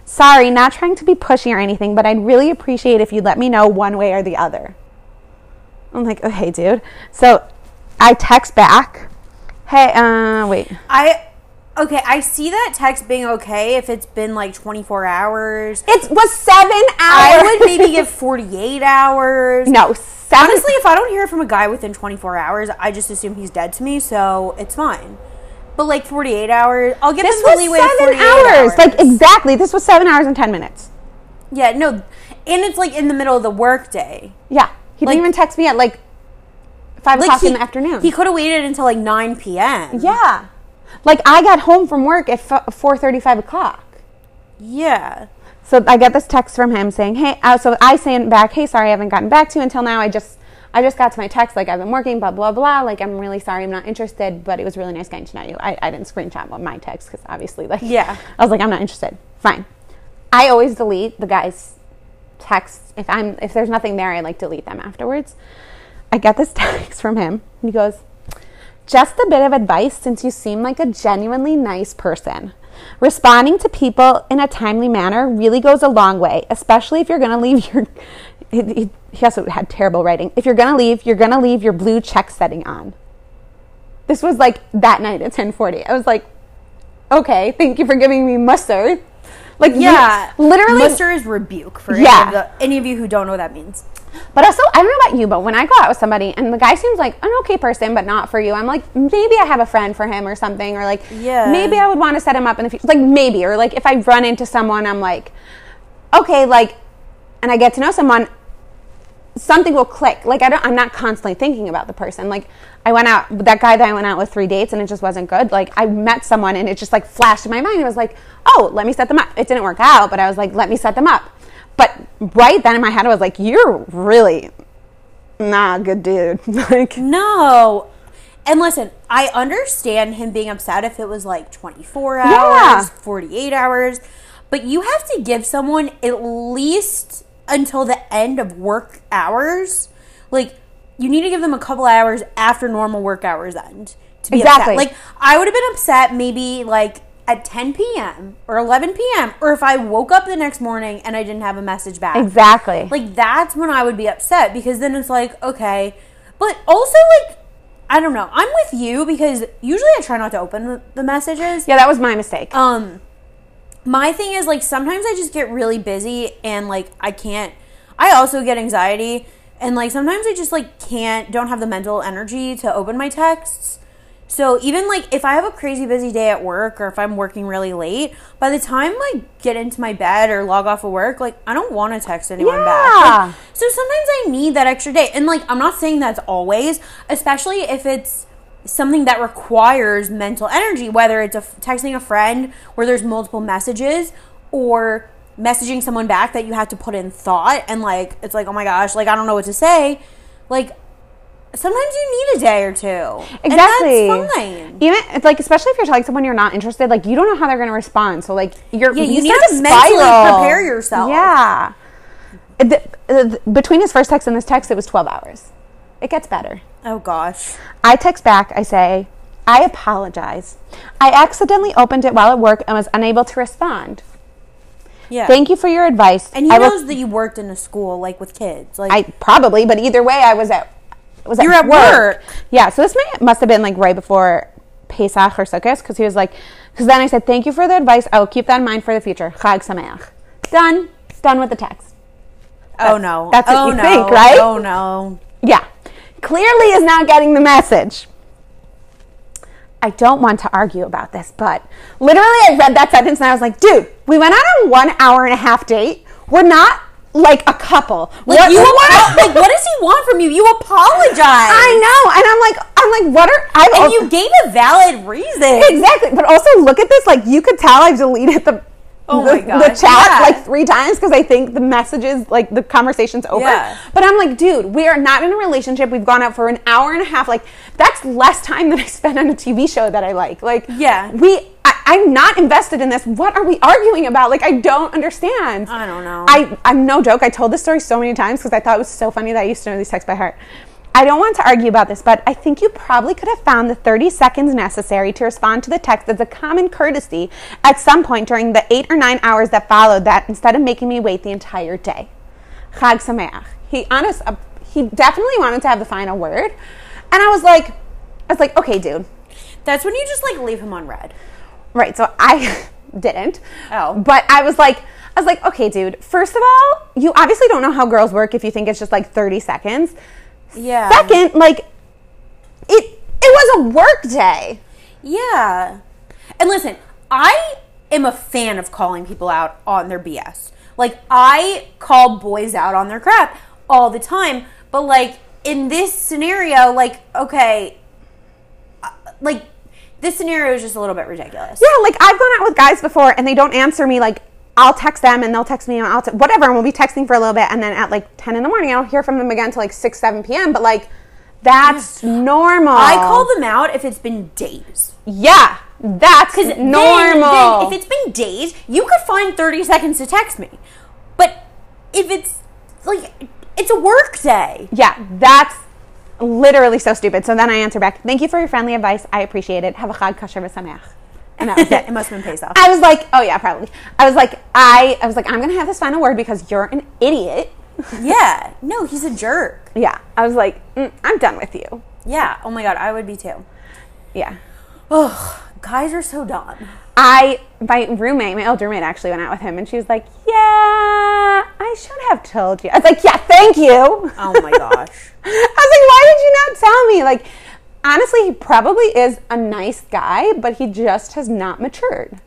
sorry, not trying to be pushy or anything, but I'd really appreciate if you'd let me know one way or the other. I'm like, okay, dude. So I text back, hey, uh, wait. I okay, I see that text being okay if it's been like 24 hours. It was seven hours. I would maybe give 48 hours. no seven. Honestly, if I don't hear from a guy within 24 hours, I just assume he's dead to me, so it's fine. But like 48 hours, I'll give this him the leeway. seven 48 hours. hours. Like exactly. This was seven hours and ten minutes. yeah, no, and it's like in the middle of the workday. Yeah, he Like- didn't even text me at like five Like o'clock he, in the afternoon. He could have waited until like 9 p.m. yeah, like I got home from work at four thirty, five o'clock. Yeah. So I get this text from him saying, "Hey," uh, so I send back, "Hey, sorry, I haven't gotten back to you until now. I just, I just got to my text. Like I've been working, blah blah blah. Like I'm really sorry, I'm not interested, but it was really nice getting to know you. I, I didn't screenshot my text because obviously, like, Yeah. I was like, I'm not interested. Fine. I always delete the guy's texts if I'm if there's nothing there. I like delete them afterwards. I get this text from him. He goes, just a bit of advice since you seem like a genuinely nice person. Responding to people in a timely manner really goes a long way, especially if you're going to leave your. He, he- also had terrible writing. If you're to leave, you're to leave your blue check setting on. This was like that night at 1040. I was like, okay, thank you for giving me mussar. Like, li- Yeah. literally. Mussar is rebuke for Yeah. any, of the, any of you who don't know what that means. But also, I don't know about you, but when I go out with somebody and the guy seems like an okay person, but not for you, I'm like, maybe I have a friend for him or something, or like, Yeah. maybe I would want to set him up in the future. Like, maybe, or like if I run into someone, I'm like, okay, like, and I get to know someone, something will click. Like, I don't, I'm not constantly thinking about the person. Like, I went out with that guy that I went out with three dates and it just wasn't good. Like, I met someone and it just like flashed in my mind. I was like, oh, let me set them up. It didn't work out, but I was like, let me set them up. But right then in my head, I was like, you're really not a good dude. like, No. And listen, I understand him being upset if it was like 24 hours, Yeah. 48 hours, but you have to give someone at least until the end of work hours. Like, you need to give them a couple hours after normal work hours end to be Exactly. upset. Like, I would have been upset maybe like at 10 p.m. or 11 p.m. or if I woke up the next morning and I didn't have a message back. exactly. Like that's when I would be upset because then it's like, okay. But also like I don't know. I'm with you because usually I try not to open the, the messages. yeah, that was my mistake. Um my thing is like sometimes I just get really busy and like I can't I also get anxiety and like sometimes I just like can't don't have the mental energy to open my texts. So even like if I have a crazy busy day at work or if I'm working really late, by the time I get into my bed or log off of work, like I don't want to text anyone back. Yeah. Like, so sometimes I need that extra day. And like I'm not saying that's always, especially if it's something that requires mental energy, whether it's a, texting a friend where there's multiple messages or messaging someone back that you have to put in thought and like it's like, "Oh my gosh, like I don't know what to say." Like sometimes you need a day or two. Exactly. And that's fine. Even it's like, especially if you're telling someone you're not interested, like you don't know how they're going to respond. So like you're Yeah, you start need to mentally prepare yourself. Yeah. The- the- between his first text and this text, it was 12 hours. It gets better. Oh gosh. I text back. I say, I apologize. I accidentally opened it while at work and was unable to respond. Yeah. Thank you for your advice. and he I will- knows that you worked in a school like with kids. Like I probably, but either way, I was at was You were at work. Yeah, so this may, must have been like right before Pesach or Sukkot because he was like, because then I said, thank you for the advice. I will keep that in mind for the future. Chag Sameach. Done. Done with the text. oh no. that's what oh, you no. think, right? Oh no. Yeah. Clearly is not getting the message. I don't want to argue about this, but literally I read that sentence and I was like, dude, we went on a one hour and a half date. We're not like a couple. Like What- you what- like what does he want from you? You apologize. I know. And I'm like, I'm like, what are I And you gave a valid reason. Exactly. But also look at this, like you could tell I've deleted the Oh the, my God. the chat Yeah. like three times because I think the messages, like the conversation's over. Yeah. But I'm like, dude, we are not in a relationship. We've gone out for an hour and a half. Like that's less time than I spend on a TV show that I like. Like, Yeah. we. I, I'm not invested in this. What are we arguing about? Like, I don't understand. I don't know. I, I'm no joke. I told this story so many times because I thought it was so funny that I used to know these texts by heart. I don't want to argue about this, but I think you probably could have found the 30 seconds necessary to respond to the text as a common courtesy at some point during the eight or nine hours that followed that instead of making me wait the entire day. Chag Sameach. He honest, uh, he definitely wanted to have the final word. And I was like, I was like, okay, dude. That's when you just like leave him on read. Right. So I didn't. Oh. But I was like, I was like, okay, dude. First of all, you obviously don't know how girls work if you think it's just like 30 seconds. Yeah. Second, like, it it was a work day. Yeah. And listen, I am a fan of calling people out on their BS. Like, I call boys out on their crap all the time. But, like, in this scenario, like, okay, uh, like, this scenario is just a little bit ridiculous. Yeah, like I've gone out with guys before and they don't answer me. Like I'll text them and they'll text me and I'll te- whatever, and we'll be texting for a little bit, and then at like ten in the morning, I don't hear from them again till like six, seven p.m. But like that's normal. I call them out if it's been days. Yeah, that's Because normal. if it's been days, you could find 30 seconds to text me. But if it's like, it's a work day. yeah, that's literally so stupid. So then I answer back, "Thank you for your friendly advice. I appreciate it. Have a chag kasher v'sameach." And that was it. it must have been Pesach. I was like, "Oh yeah, probably." I was like, "I," I was like, "I'm gonna have this final word because you're an idiot." yeah. No, he's a jerk. Yeah, I was like, mm, "I'm done with you." Yeah. Oh my God, I would be too. Yeah. Ugh, guys are so dumb. I my roommate, my old roommate, actually went out with him, and she was like, "Yeah, I should have told you." I was like, "Yeah, thank you." Oh my gosh. I was like, "Why did you not tell me?" Like, honestly, he probably is a nice guy, but he just has not matured.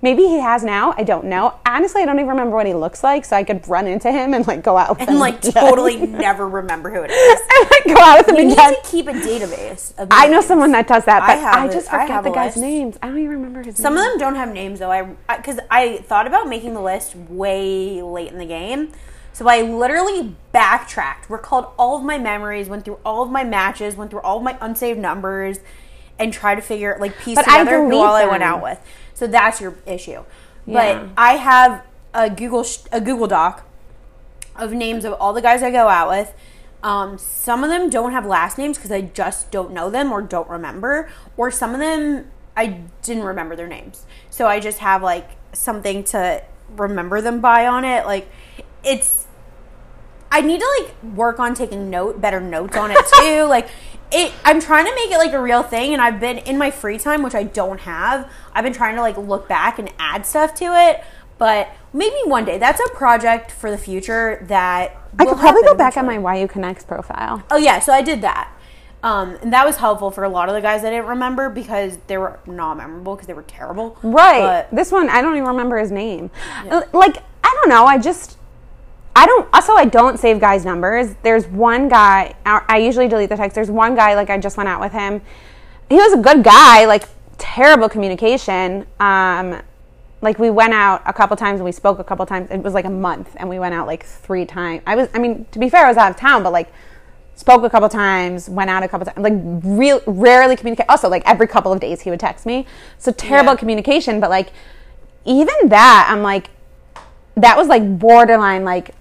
Maybe he has now. I don't know. Honestly, I don't even remember what he looks like, so I could run into him and like go out with him and like totally never remember who it is. and like go out with him You need again. to keep a database. Of I know someone that does that, I but have I, just I forget have the guy's list. names. I don't even remember his name. Some of them don't have names though. I because I thought about making the list way late in the game, so I literally backtracked, recalled all of my memories, went through all of my matches, went through all of my unsaved numbers, and tried to figure like piece But together who all I went out with. So that's your issue. Yeah. But I have a Google sh- a Google Doc of names of all the guys I go out with. Um, some of them don't have last names because I just don't know them or don't remember, or some of them I didn't remember their names. So I just have like something to remember them by on it. Like it's I need to like work on taking note better notes on it too. like it I'm trying to make it like a real thing and I've been in my free time, which I don't have, I've been trying to like look back and add stuff to it. But maybe one day. That's a project for the future that I could probably go back on eventually. my YU Connects profile. Oh yeah, so I did that. Um, and that was helpful for a lot of the guys I didn't remember because they were not memorable because they were terrible. Right. But this one, I don't even remember his name. L- Like, I don't know. I just, I don't, also, I don't save guys' numbers. There's one guy, I usually delete the text. There's one guy, like, I just went out with him. He was a good guy, like, terrible communication. Um, like, we went out a couple times and we spoke a couple times. It was like a month and we went out like three times. I was, I mean, to be fair, I was out of town, but like, spoke a couple times, went out a couple times, like real rarely communicate. Also, like every couple of days he would text me. So terrible Yeah. communication, but like even that, I'm like that was like borderline like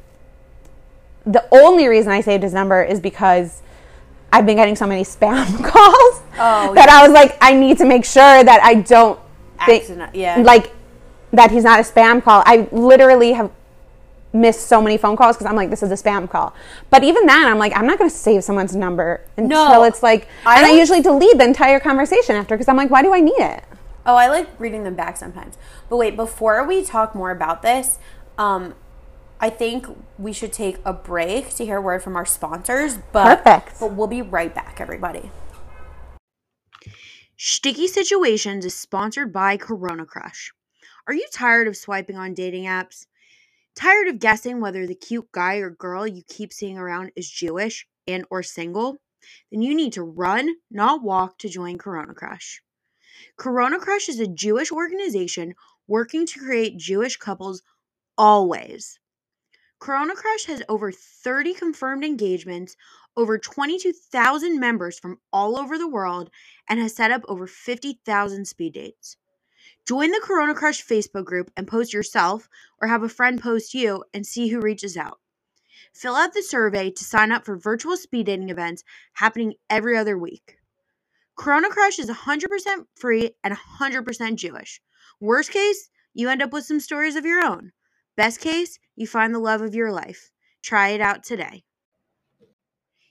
the only reason I saved his number is because I've been getting so many spam calls Oh, that I was like, I need to make sure that I don't think Accident- yeah. like that he's not a spam call. I literally have missed so many phone calls because I'm like, this is a spam call. But even then, I'm like, I'm not going to save someone's number until No. it's like, I and I usually delete the entire conversation after because I'm like, why do I need it? Oh, I like reading them back sometimes. But wait, before we talk more about this, um, I think we should take a break to hear a word from our sponsors. But, Perfect. But we'll be right back, everybody. Shticky Situations is sponsored by CoronaCrush. Are you tired of swiping on dating apps? Tired of guessing whether the cute guy or girl you keep seeing around is Jewish and or single? Then you need to run, not walk to join CoronaCrush. Corona Crush is a Jewish organization working to create Jewish couples always. CoronaCrush has over 30 confirmed engagements, over 22,000 members from all over the world, and has set up over 50,000 speed dates. Join the CoronaCrush Facebook group and post yourself or have a friend post you and see who reaches out. Fill out the survey to sign up for virtual speed dating events happening every other week. CoronaCrush is 100% free and 100% Jewish. Worst case, you end up with some stories of your own. Best case, you find the love of your life. Try it out today.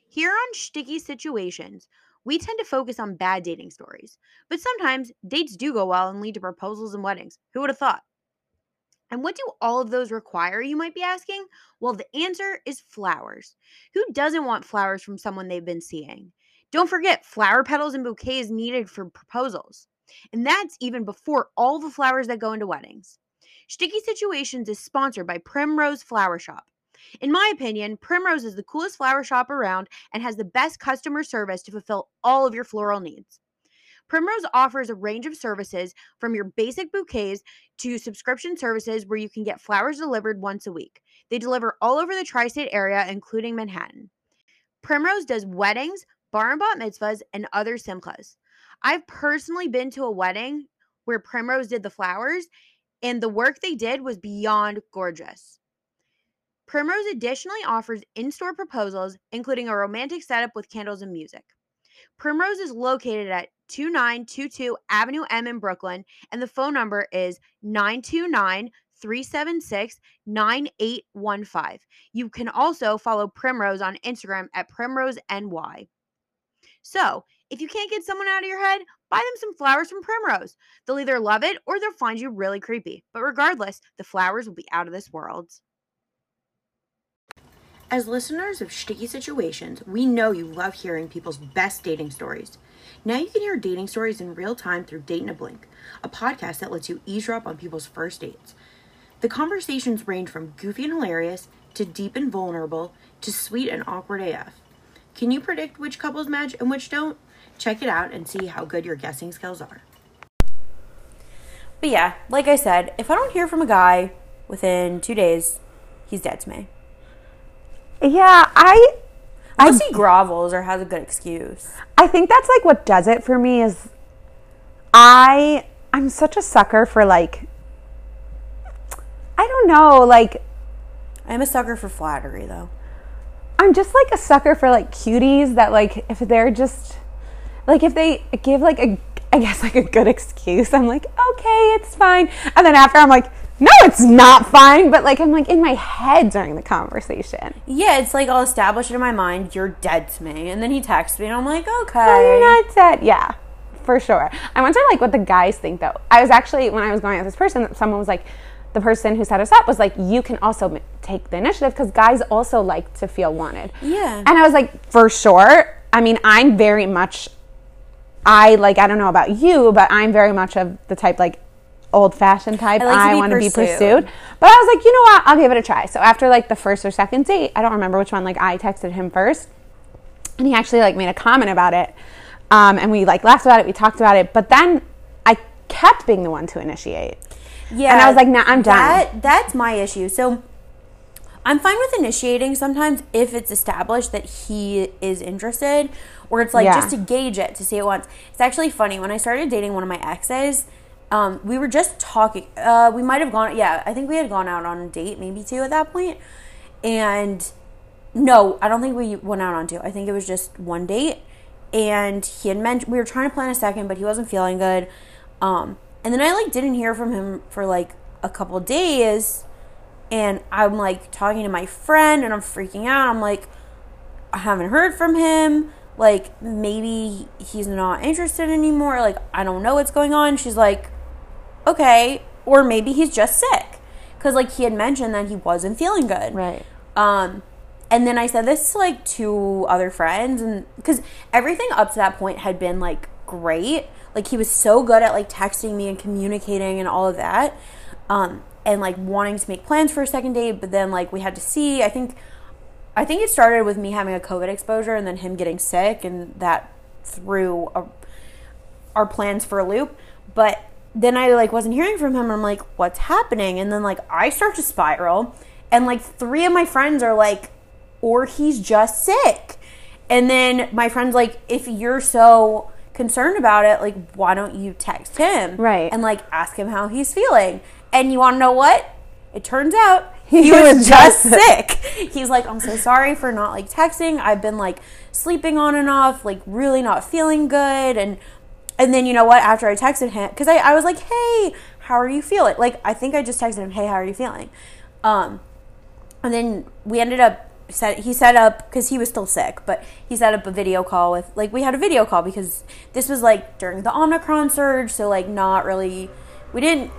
Here on Shticky Situations, we tend to focus on bad dating stories, but sometimes dates do go well and lead to proposals and weddings. Who would have thought? And what do all of those require, you might be asking? Well, the answer is flowers. Who doesn't want flowers from someone they've been seeing? Don't forget, flower petals and bouquets needed for proposals. And that's even before all the flowers that go into weddings. Shticky Situations is sponsored by Primrose Flower Shoppe. In my opinion, Primrose is the coolest flower shop around and has the best customer service to fulfill all of your floral needs. Primrose offers a range of services from your basic bouquets to subscription services where you can get flowers delivered once a week. They deliver all over the tri state area, including Manhattan. Primrose does weddings, bar and bat mitzvahs, and other simchas. I've personally been to a wedding where Primrose did the flowers, and the work they did was beyond gorgeous. Primrose additionally offers in store proposals, including a romantic setup with candles and music. Primrose is located at 2922 Avenue M in Brooklyn, and the phone number is 929 376 9815. You can also follow Primrose on Instagram at PrimroseNY. So, if you can't get someone out of your head, buy them some flowers from Primrose. They'll either love it or they'll find you really creepy. But regardless, the flowers will be out of this world. As listeners of Shticky Situations, we know you love hearing people's best dating stories. Now you can hear dating stories in real time through Date in a Blink, a podcast that lets you eavesdrop on people's first dates. The conversations range from goofy and hilarious to deep and vulnerable to sweet and awkward AF. Can you predict which couples match and which don't? Check it out and see how good your guessing skills are. But yeah, like I said, if I don't hear from a guy within two days, he's dead to me. Yeah, I Unless he grovels or has a good excuse. I think that's like what does it for me is I I'm such a sucker for like I don't know, like I'm a sucker for flattery though. I'm just like a sucker for like cuties that like if they're just like if they give like a I guess like a good excuse, I'm like, okay, it's fine. And then after I'm like, no, it's not fine. But like I'm like in my head during the conversation. Yeah, it's like I'll establish it in my mind, you're dead to me. And then he texts me and I'm like, okay. No, you're not dead. Yeah, for sure. I wonder like what the guys think though. I was actually when I was going with this person, someone was like, the person who set us up was like, you can also take the initiative because guys also like to feel wanted. Yeah. And I was like, for sure. I mean, I'm very much, I like, I don't know about you, but I'm very much of the type like old fashioned type. I like I want to be pursued. But I was like, you know what? I'll give it a try. So after like the first or second date, I don't remember which one, like I texted him first and he actually like made a comment about it um, and we like laughed about it we talked about it but then i kept being the one to initiate Yeah. And I was like, nah, I'm done. That that's my issue. So I'm fine with initiating sometimes if it's established that he is interested or it's like Yeah. just to gauge it to see it once. It's actually funny when I started dating one of my exes, um, we were just talking uh, we might have gone yeah, I think we had gone out on a date, maybe two at that point. And no, I don't think we went out on two. I think it was just one date. And he had mentioned we were trying to plan a second, but he wasn't feeling good. Um, and then I like didn't hear from him for like a couple days. And I'm like talking to my friend and I'm freaking out. I'm like, I haven't heard from him. Like maybe he's not interested anymore. Like I don't know what's going on. She's like, okay, or maybe he's just sick. Cause like he had mentioned that he wasn't feeling good. right Um, and then I said this to like two other friends, and because everything up to that point had been like great. Like he was so good at like texting me and communicating and all of that. Um, and like wanting to make plans for a second date, but then like we had to see. I think, I think it started with me having a COVID exposure and then him getting sick, and that threw a, our plans for a loop. But then I like wasn't hearing from him. And I'm like, what's happening? And then like I start to spiral, and like three of my friends are like, or he's just sick. And then my friend's like, if you're so concerned about it, like why don't you text him? Right. And like ask him how he's feeling. And you want to know what? It turns out he, was, just sick. He's like, I'm so sorry for not like texting. I've been like sleeping on and off, like really not feeling good. And and then you know what? After I texted him, because I, I was like, hey, how are you feeling? Like I think I just texted him, hey, how are you feeling? Um, and then we ended up set he set up because he was still sick, but he set up a video call with like we had a video call because this was like during the Omicron surge, so like not really we didn't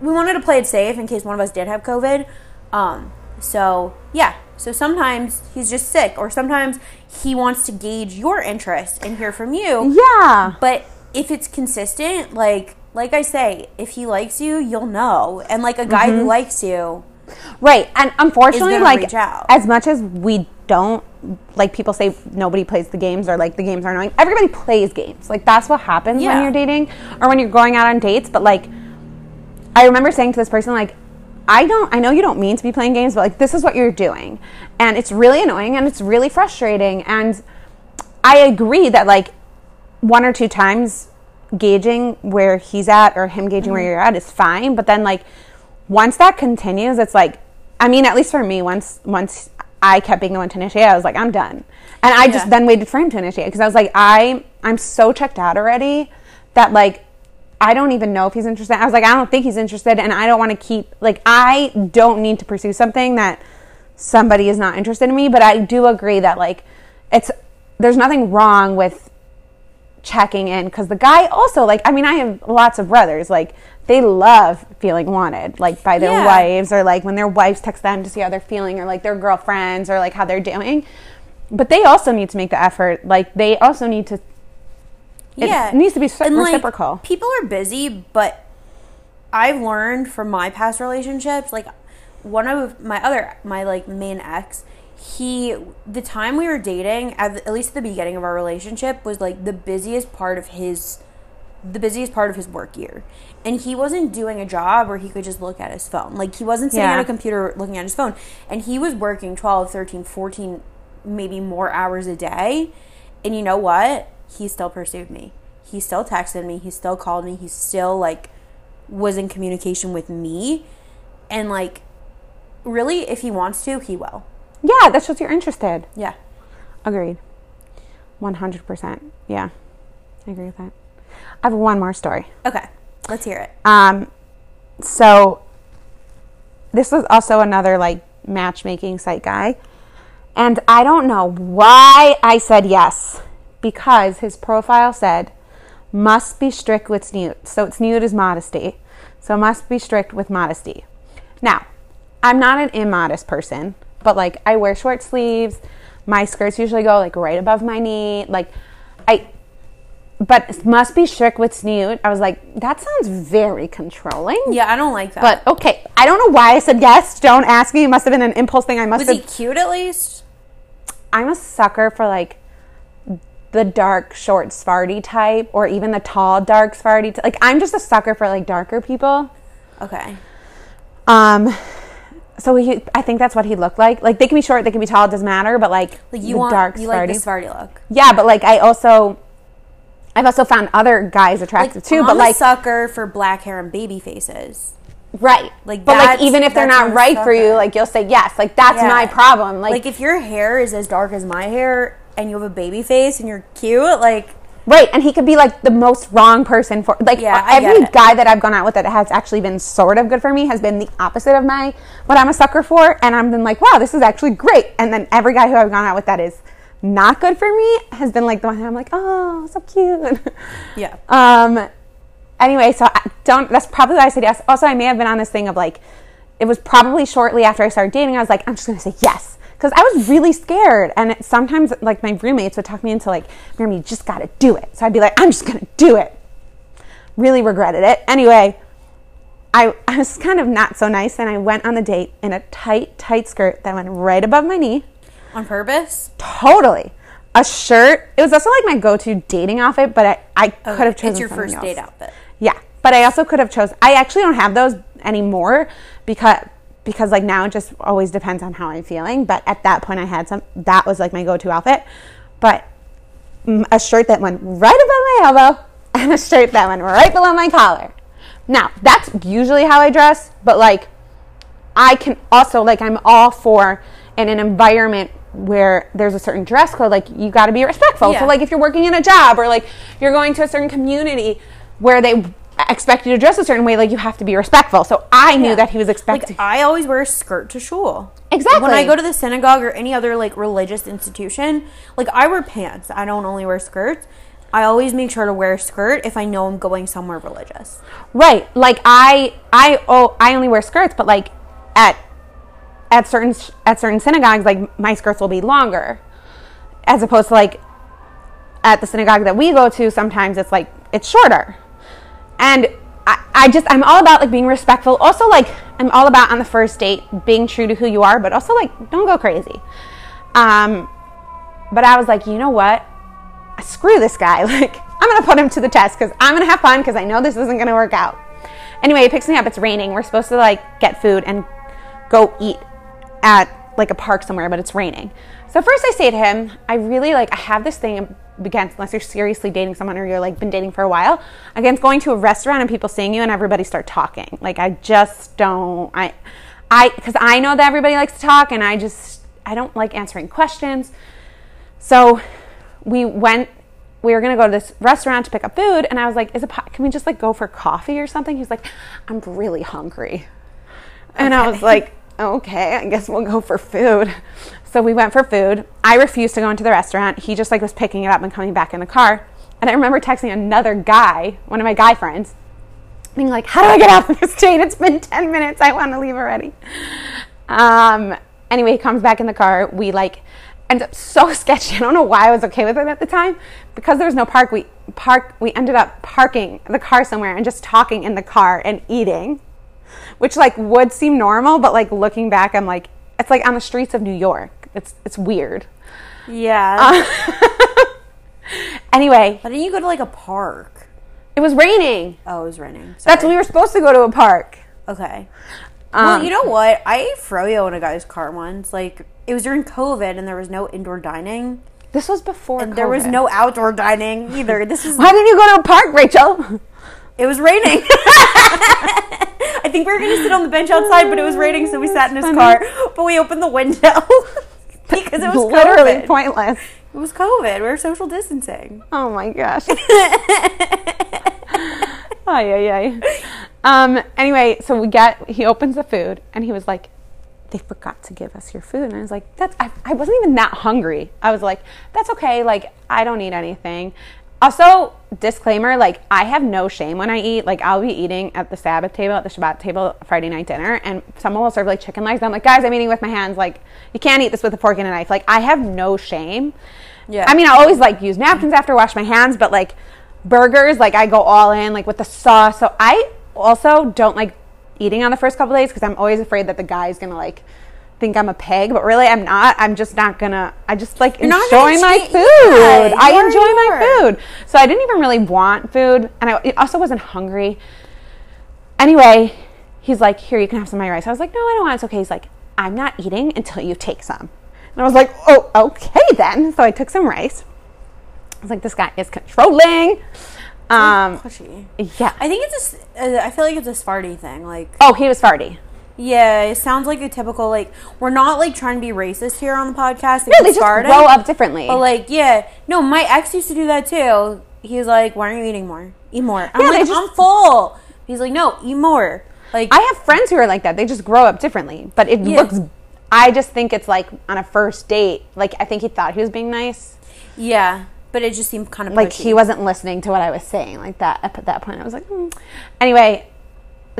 we wanted to play it safe in case one of us did have COVID. Um, so yeah, so sometimes he's just sick, or sometimes he wants to gauge your interest and hear from you. Yeah. But if it's consistent, like like I say, if he likes you, you'll know. And like a guy Mm-hmm. who likes you, Right. And unfortunately, like, as much as we don't, like, people say nobody plays the games or like the games are annoying, everybody plays games. Like, that's what happens Yeah. when you're dating or when you're going out on dates. But, like, I remember saying to this person, like, I don't, I know you don't mean to be playing games, but like, this is what you're doing. And it's really annoying and it's really frustrating. And I agree that, like, one or two times gauging where he's at or him gauging Mm-hmm. where you're at is fine. But then, like, once that continues, it's like, I mean, at least for me, once once I kept being the one to initiate, I was like, I'm done. And I just then waited for him to initiate because I was like, I I'm so checked out already that like I don't even know if he's interested. I was like, I don't think he's interested, and I don't want to keep like I don't need to pursue something that somebody is not interested in me. But I do agree that like it's there's nothing wrong with checking in because the guy also like I mean I have lots of brothers like they love feeling wanted like by their Yeah. wives or like when their wives text them to see how they're feeling or like their girlfriends or like how they're doing but they also need to make the effort like they also need to it yeah, needs to be like, reciprocal people are busy, but I've learned from my past relationships, like one of my other my like main ex, he the time we were dating, at, at least at the beginning of our relationship, was like the busiest part of his the busiest part of his work year. And he wasn't doing a job where he could just look at his phone. Like he wasn't sitting Yeah. at a computer looking at his phone. And he was working 12, 13, 14 maybe more hours a day. And you know what? He still pursued me. He still texted me. He still called me. He still like was in communication with me. And like really if he wants to, he will. yeah that shows you're interested Yeah. agreed 100% yeah I agree with that I have one more story Okay. Let's hear it. Um, so this was also another like matchmaking site guy, and I don't know why I said yes because his profile said must be strict with tznius. So it's tznius is modesty, so must be strict with modesty. Now, I'm not an immodest person, but like I wear short sleeves. My skirts usually go like right above my knee. Like I but must be strict with tznius. I was like, that sounds very controlling. Yeah, I don't like that. But okay, I don't know why I said yes. Don't ask me. It must have been an impulse thing. I must was have. he cute at least? I'm a sucker for like the dark, short, Sfardi type, or even the tall, dark Sfardi. T- like I'm just a sucker for like darker people. Okay. Um, so he, I think that's what he looked like. Like they can be short, they can be tall. It doesn't matter. But like, Like you the want dark you like the. Sfardi look. yeah, but like I also, I've also found other guys attractive too. I'm But a like, sucker for black hair and baby faces. Right. Like, but like even if they're not right stuck for you, like you'll say yes. Like that's Yeah. my problem. Like, Like if your hair is as dark as my hair and you have a baby face and you're cute, like right, and he could be like the most wrong person for like Yeah, every guy that I've gone out with that has actually been sort of good for me has been the opposite of my what I'm a sucker for, and I've been like, wow, this is actually great. And then every guy who I've gone out with that is not good for me has been like the one that I'm like, oh, so cute. yeah. Um. Anyway, so I don't. That's probably why I said yes. Also, I may have been on this thing of like, it was probably shortly after I started dating. I was like, I'm just gonna say yes because I was really scared. And it, sometimes, like my roommates would talk me into like, Miriam, you just gotta do it. So I'd be like, I'm just gonna do it. Really regretted it. Anyway, I I was kind of not so nice, and I went on the date in a tight, tight skirt that went right above my knee. On purpose? Totally. A shirt. It was also like my go-to dating outfit, but I, I oh, could have chosen It's your first else. date outfit. Yeah, but I also could have chose. I actually don't have those anymore because because like now it just always depends on how I'm feeling. But at that point, I had some. That was like my go-to outfit. But mm, a shirt that went right above my elbow and a shirt that went right below my collar. Now that's usually how I dress, but like I can also like I'm all for in an environment where there's a certain dress code like you got to be respectful. Yeah. So like if you're working in a job or like you're going to a certain community where they expect you to dress a certain way like you have to be respectful. So I knew Yeah. that he was expecting Like I always wear a skirt to shul. Exactly. When I go to the synagogue or any other like religious institution, like I wear pants. I don't only wear skirts. I always make sure to wear a skirt if I know I'm going somewhere religious. Right. Like I I oh I only wear skirts, but like at at certain at certain synagogues like my skirts will be longer. As opposed to like at the synagogue that we go to, sometimes it's like it's shorter. And I, I just I'm all about like being respectful. Also like I'm all about on the first date being true to who you are, but also like don't go crazy. Um but I was like, you know what? screw this guy. Like, I'm gonna put him to the test because I'm gonna have fun because I know this isn't gonna work out. Anyway, he picks me up. It's raining. We're supposed to like get food and go eat at like a park somewhere, but it's raining. So first I say to him, I really like I have this thing against unless you're seriously dating someone or you're like been dating for a while, against going to a restaurant and people seeing you and everybody start talking. Like I just don't I I because I know that everybody likes to talk and I just I don't like answering questions. So we went we were gonna go to this restaurant to pick up food and i was like is it can we just like go for coffee or something he's like i'm really hungry and i was like okay i guess we'll go for food so we went for food i refused to go into the restaurant he just like was picking it up and coming back in the car and i remember texting another guy one of my guy friends being like how do i get off of this date it's been 10 minutes i want to leave already um anyway he comes back in the car we like ended up so sketchy. I don't know why I was okay with it at the time. Because there was no park, we park we ended up parking the car somewhere and just talking in the car and eating. Which like would seem normal, but like looking back I'm like it's like on the streets of New York. It's it's weird. Yeah. Anyway, Why didn't you go to like a park? it was raining. Oh, it was raining. That's Sorry. we were supposed to go to a park. Okay. Um, well, you know what? I ate froyo in a guy's car once. Like it was during COVID, and there was no indoor dining, This was before and there was no outdoor dining either. This is Why didn't you go to a park, Rachel? It was raining. I think we were going to sit on the bench outside, but it was raining, so we sat in his car. But we opened the window because it was Literally COVID. pointless. It was COVID. We were social distancing. Oh my gosh. ay, ay, ay. Um, anyway, so we get, he opens the food and he was like, they forgot to give us your food. And I was like, that's, I, I wasn't even that hungry. I was like, that's okay. Like, I don't need anything. Also, disclaimer, like, I have no shame when I eat. Like, I'll be eating at the Sabbath table, at the Shabbat table, Friday night dinner, and someone will serve like chicken legs. And I'm like, guys, I'm eating with my hands. Like, you can't eat this with a fork and a knife. Like, I have no shame. Yeah. I mean, I always like use napkins after wash my hands, but like burgers, like I go all in, like with the sauce. So I also don't like eating on the first couple days because I'm always afraid that the guy's gonna like think I'm a pig, but really I'm not. I'm just not gonna. I just like not enjoy my food. I enjoy my food, so I didn't even really want food, and I also wasn't hungry. Anyway, he's like, "Here, you can have some of my rice." I was like, "No, I don't want. it. It's okay." He's like, "I'm not eating until you take some." And I was like, "Oh, okay then." So I took some rice. I was like, "This guy is controlling." Um, yeah. I think it's a. uh, I feel like it's a Sfardi thing. Like, Oh, he was farty. Yeah, it sounds like a typical like. We're not like trying to be racist here on the podcast. No, they just grow up differently. But like, yeah, no, my ex used to do that too. He's like, "Why aren't you eating more? Eat more." I'm Yeah, like, just- "I'm full." He's like, "No, eat more." Like, I have friends who are like that. They just grow up differently. But it Yeah. looks. I just think it's like on a first date. Like I think he thought he was being nice. yeah, but it just seemed kind of Like pushy. he wasn't listening to what I was saying. Like that at that point, I was like. Hmm. Anyway,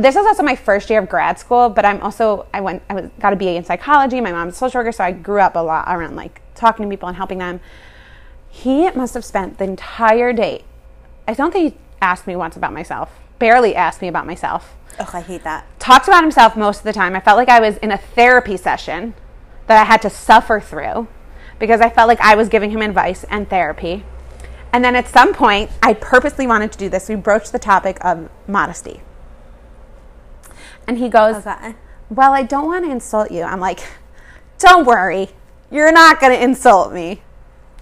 this was also my first year of grad school. But I'm also I went I was got a BA in psychology. My mom's a social worker, so I grew up a lot around like talking to people and helping them. He must have spent the entire date. I don't think he asked me once about myself. Barely asked me about myself. Ugh, I hate that. talked about himself most of the time. I felt like I was in a therapy session that I had to suffer through because I felt like I was giving him advice and therapy. And then at some point, I purposely wanted to do this. We broached the topic of modesty. And he goes, Okay. Well, I don't want to insult you. I'm like, Don't worry, you're not going to insult me.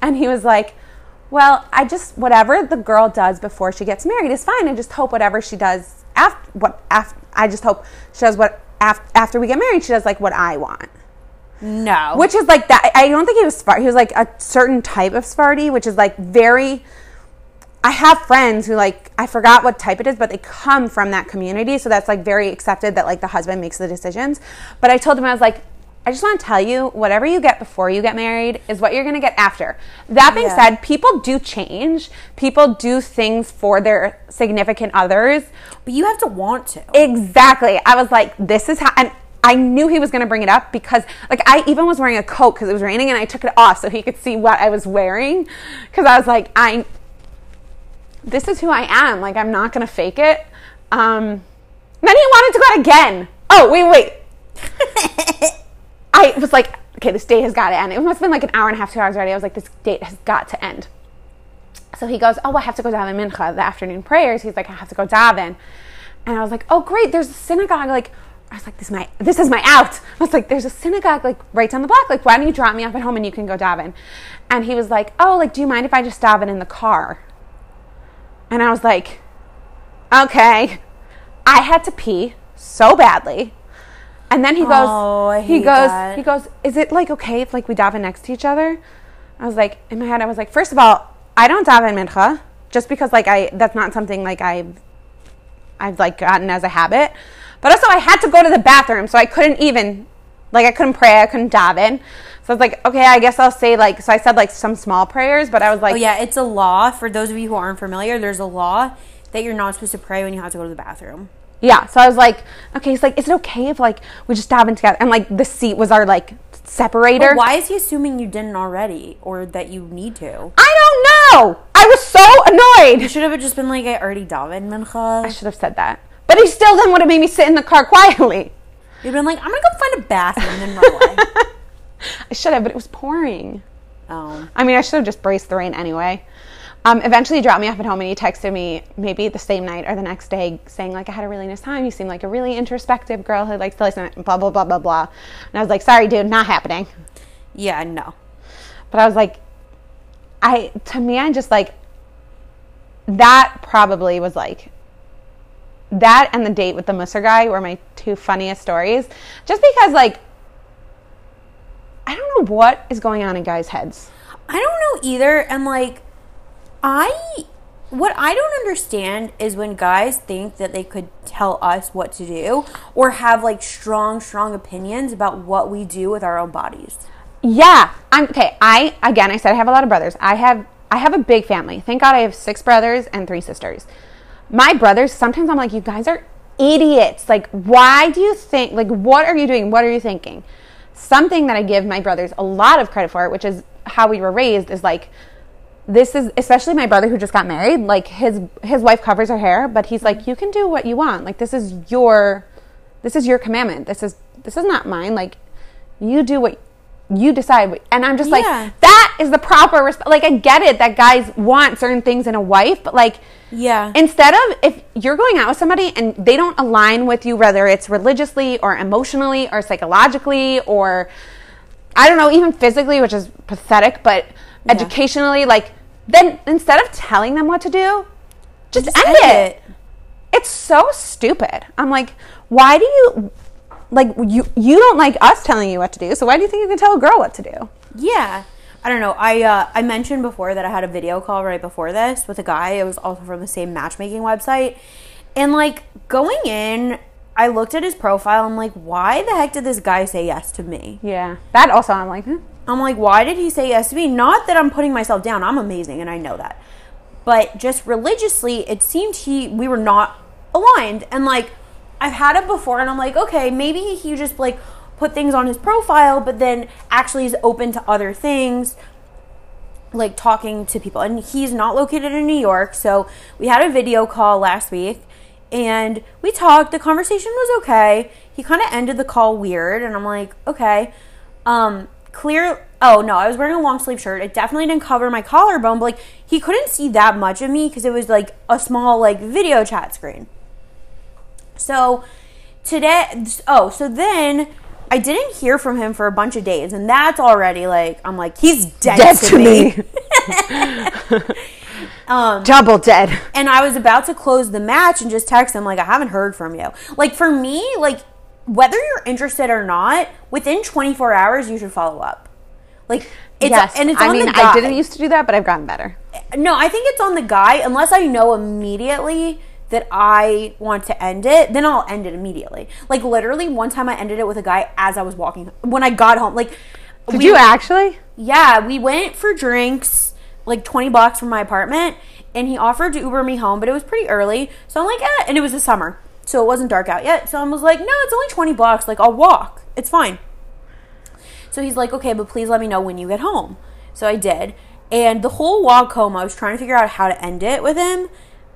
And he was like, Well, I just, whatever the girl does before she gets married is fine. I just hope whatever she does after, what, after, I just hope she does what, af- after we get married, she does like what I want. No. Which is like that. I don't think he was Sephardi. He was like a certain type of Sfardi, which is like very. I have friends who like I forgot what type it is, but they come from that community, so that's like very accepted that like the husband makes the decisions. But I told him I was like, I just want to tell you, whatever you get before you get married is what you're going to get after. That being Yeah. said, people do change. People do things for their significant others. but you have to want to. Exactly. I was like, this is how, and I knew he was going to bring it up because, like, I even was wearing a coat because it was raining and I took it off so he could see what I was wearing. Because I was like, I, this is who I am. Like, I'm not going to fake it. Um, then he wanted to go out again. Oh, wait, wait. I was like, okay, this date has got to end. It must have been like an hour and a half, two hours already. I was like, this date has got to end. So he goes, Oh, I have to go daven mincha, the afternoon prayers. He's like, I have to go daven. And I was like, Oh, great, there's a synagogue. Like, I was like, This is my this is my out. I was like, There's a synagogue like right down the block. Like, why don't you drop me off at home and you can go daven? And he was like, Oh, like, do you mind if I just daven in the car? And I was like, Okay. I had to pee so badly. And then he goes, Oh, he goes, that. he goes, is it like okay if like we daven next to each other? I was like, in my head, I was like, first of all, I don't daven mincha just because like I that's not something like I've I've like gotten as a habit. But also, I had to go to the bathroom, so I couldn't even like I couldn't pray, I couldn't daven. So I was like, okay, I guess I'll say like so I said like some small prayers, but I was oh, like, Oh yeah, it's a law. For those of you who aren't familiar, there's a law that you're not supposed to pray when you have to go to the bathroom. Yeah, so I was like, okay, he's like, is it okay if like we just daven together? And like the seat was our like separator. But why is he assuming you didn't already or that you need to? I don't know. I was so annoyed. You should have just been like, I already davened I should have said that. But he still then would have made me sit in the car quietly. You'd been like, I'm gonna go find a bathroom and then run away. I should have, but it was pouring. oh. I mean, I should have just braced the rain anyway. Um, eventually, he dropped me off at home, and he texted me maybe the same night or the next day, saying like, "I had a really nice time. You seem like a really introspective girl who likes to listen." Blah blah blah blah blah. And I was like, "Sorry, dude, not happening." Yeah, no. But I was like, I to me, I just like that probably was like that and the date with the Mussar guy were my two funniest stories. Just because like I don't know what is going on in guys' heads. I don't know either. And like, I, what I don't understand is when guys think that they could tell us what to do or have like strong, strong opinions about what we do with our own bodies. Yeah, I'm okay. I again, I said I have a lot of brothers. I have I have a big family. Thank God I have six brothers and three sisters. My brothers, sometimes I'm like, you guys are idiots. Like, why do you think? Like, what are you doing? What are you thinking? Something that I give my brothers a lot of credit for, which is how we were raised, is like this is especially my brother who just got married. Like his his wife covers her hair, but he's like, mm-hmm. you can do what you want. Like this is your this is your commandment. This is this is not mine. Like you do what you decide. And I'm just Yeah. like that is the proper respect. Like I get it that guys want certain things in a wife, but like Yeah. instead of if you're going out with somebody and they don't align with you whether it's religiously or emotionally or psychologically or i don't know even physically which is pathetic but educationally like then instead of telling them what to do just, Just end, end it. it. it's so stupid i'm like why do you like you you don't like us telling you what to do so why do you think you can tell a girl what to do Yeah. I don't know. I uh, I mentioned before that I had a video call right before this with a guy. It was also from the same matchmaking website. And like going in, I looked at his profile. I'm like, why the heck did this guy say yes to me? yeah that also i'm like hmm. I'm like, why did he say yes to me? Not that I'm putting myself down. I'm amazing and I know that. But just religiously, it seemed he we were not aligned. And like I've had it before and I'm like, okay, maybe he just like put things on his profile, but then actually is open to other things like talking to people. And he's not located in New York, so we had a video call last week and we talked. The conversation was okay. He kind of ended the call weird, and I'm like, okay. Um, clear. Oh no, I was wearing a long sleeve shirt. It definitely didn't cover my collarbone, but like he couldn't see that much of me because it was like a small like video chat screen. So today, oh, so then I didn't hear from him for a bunch of days, and that's already like I'm like he's dead, dead to, to me. me um, double dead And I was about to close the match and just text him like I haven't heard from you. Like for me, like whether you're interested or not, within 24 hours you should follow up. Like it's yes, and it's I mean, the guy. I didn't used to do that, but I've gotten better. No, I think it's on the guy unless I know immediately that I want to end it, then I'll end it immediately. Like literally one time I ended it with a guy as I was walking when I got home. Like Did we- you actually? Yeah, we went for drinks like 20 blocks from my apartment and he offered to Uber me home, but it was pretty early. So I'm like, eh, and it was the summer. So it wasn't dark out yet. So I was like, no, it's only 20 blocks. Like I'll walk. It's fine. So he's like, okay, but please let me know when you get home. So I did. And the whole walk home, I was trying to figure out how to end it with him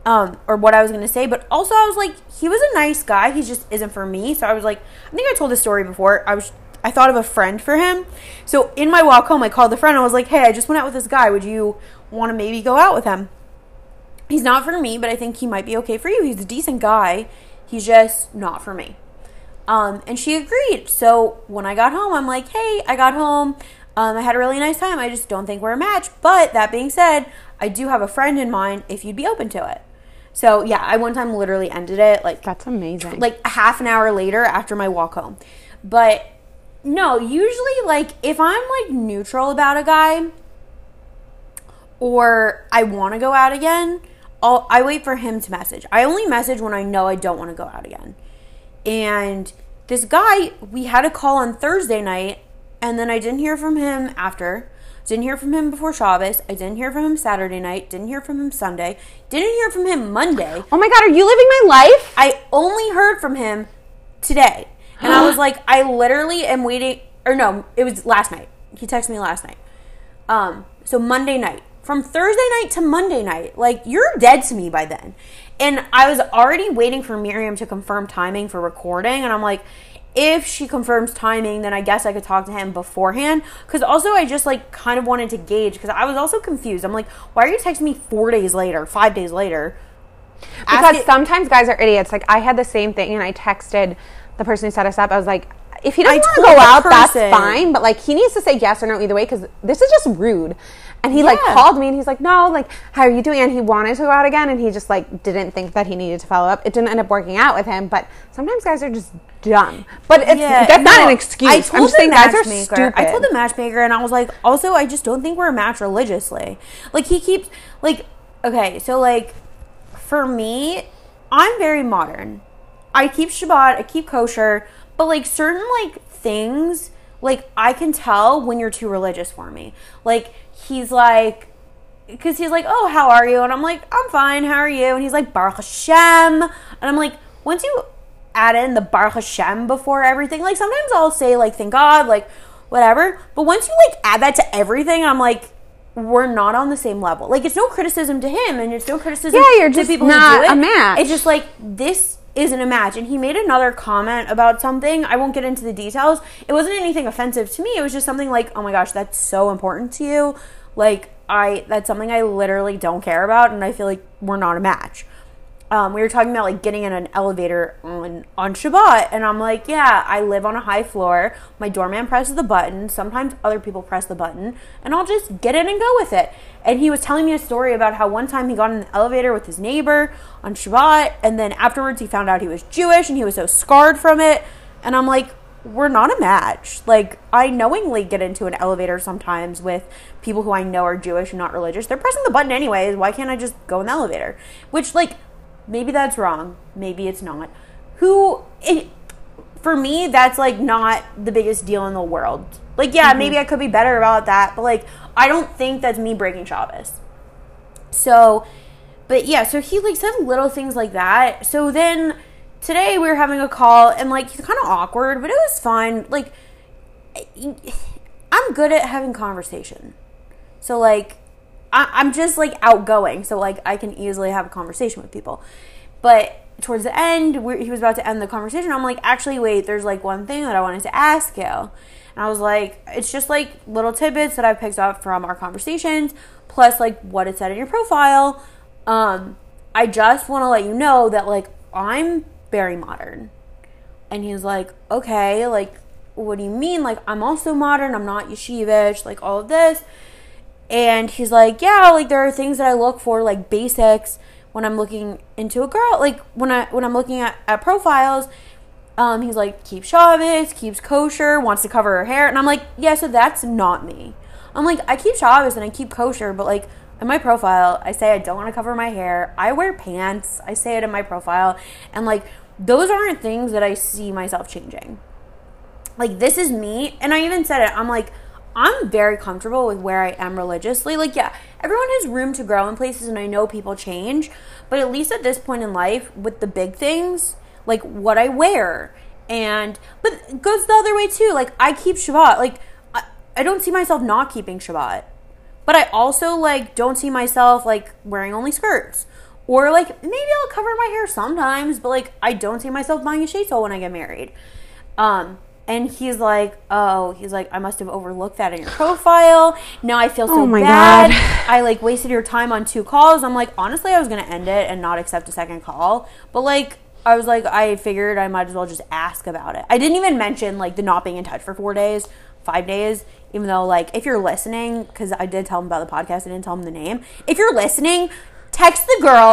um, or what I was to say. But also, I was like, he was a nice guy. He just isn't for me. So I was like, I think I told this story before. I was. I thought of a friend for him. So in my walk home, I called the friend. I was like, "Hey, I just went out with this guy. Would you want to maybe go out with him?" He's not for me, but I think he might be okay for you. He's a decent guy. He's just not for me. Um, and she agreed. So when I got home, I'm like, hey, I got home. Um, I had a really nice time. I just don't think we're a match. But that being said, I do have a friend in mind if you'd be open to it. So yeah, I one time literally ended it like That's amazing. like a half an hour later after my walk home. But no, usually like if I'm like neutral about a guy or I want to go out again, I'll I wait for him to message. I only message when I know I don't want to go out again. And this guy, we had a call on Thursday night, and then I didn't hear from him after. Didn't hear from him before Shabbos. I didn't hear from him Saturday night. Didn't hear from him Sunday. Didn't hear from him Monday. oh my god, are you living my life? I only heard from him today. And I was like, I literally am waiting or no, it was last night. He texted me last night. Um, so Monday night. From Thursday night to Monday night, like you're dead to me by then. And I was already waiting for Miriam to confirm timing for recording, and I'm like, if she confirms timing, then I guess I could talk to him beforehand. Because also, I just like kind of wanted to gauge because I was also confused. I'm like, why are you texting me four days later, five days later? Because it- sometimes guys are idiots. Like I had the same thing, and I texted the person who set us up. I was like, if he doesn't want to go out, that's fine. But like, he needs to say yes or no either way because this is just rude. And he like called me and he's like, no, like, how are you doing? And he wanted to go out again, and he just like didn't think that he needed to follow up. It didn't end up working out with him. But sometimes guys are just dumb. But it's that's not an excuse. I I'm just saying guys are stupid. I told the matchmaker, and I was like, also, I just don't think we're a match religiously. Like he keeps like, okay, so like, for me, I'm very modern. I keep Shabbat, I keep kosher, but like certain like things, like I can tell when you're too religious for me. Like he's like. Because he's like, oh, how are you? And I'm like, I'm fine. How are you? And he's like, Baruch Hashem. And I'm like, once you add in the Baruch Hashem before everything, like sometimes I'll say like, thank God, like whatever. But once you like add that to everything, I'm like, we're not on the same level. Like it's no criticism to him, and it's no criticism. Yeah, you're to just people not who do it. a match. It's just like this isn't a match. And he made another comment about something. I won't get into the details. It wasn't anything offensive to me. It was just something like, oh my gosh, that's so important to you. Like I, that's something I literally don't care about, and I feel like we're not a match. Um, we were talking about like getting in an elevator on on Shabbat, and I'm like, yeah, I live on a high floor. My doorman presses the button. Sometimes other people press the button, and I'll just get in and go with it. And he was telling me a story about how one time he got in the elevator with his neighbor on Shabbat, and then afterwards he found out he was Jewish, and he was so scarred from it. And I'm like, we're not a match. Like, I knowingly get into an elevator sometimes with people who I know are Jewish and not religious. They're pressing the button anyways. Why can't I just go in the elevator? Which, like, maybe that's wrong. Maybe it's not. Who, it, for me, that's like not the biggest deal in the world. Like, yeah, maybe mm-hmm. I could be better about that, but like, I don't think that's me breaking Shabbos. So, but yeah, so he like said little things like that. So then today we were having a call and like he's kind of awkward, but it was fine. Like, I'm good at having conversation. So like, I, I'm just like outgoing, so like I can easily have a conversation with people. But towards the end, he was about to end the conversation. I'm like, actually, wait, there's like one thing that I wanted to ask you. And I was like, it's just like little tidbits that I've picked up from our conversations, plus like what it said in your profile. Um, I just want to let you know that like I'm very modern. And he's like, okay, like, what do you mean? Like, I'm also modern. I'm not yeshivish. Like all of this. And he's like, yeah, like there are things that I look for, like basics, when I'm looking into a girl. Like when I when I'm looking at, at profiles. Um, he's like, keeps Shabbos, keeps kosher, wants to cover her hair. And I'm like, yeah, so that's not me. I'm like, I keep Shabbos and I keep kosher, but like in my profile, I say I don't want to cover my hair. I wear pants. I say it in my profile. And like, those aren't things that I see myself changing. Like, this is me. And I even said it. I'm like, I'm very comfortable with where I am religiously. Like, yeah, everyone has room to grow in places, and I know people change. But at least at this point in life, with the big things, like what I wear, and but it goes the other way too. Like, I keep Shabbat. Like, I, I don't see myself not keeping Shabbat. But I also like don't see myself like wearing only skirts. Or like maybe I'll cover my hair sometimes, but like I don't see myself buying a sheitel when I get married. Um and he's like, "Oh, he's like, I must have overlooked that in your profile. Now I feel so Oh bad. God. I like wasted your time on two calls." I'm like, honestly, I was gonna end it and not accept a second call, but like, I was like, I figured I might as well just ask about it. I didn't even mention like the not being in touch for four days, five days, even though like if you're listening, because I did tell him about the podcast, I didn't tell him the name. If you're listening, text the girl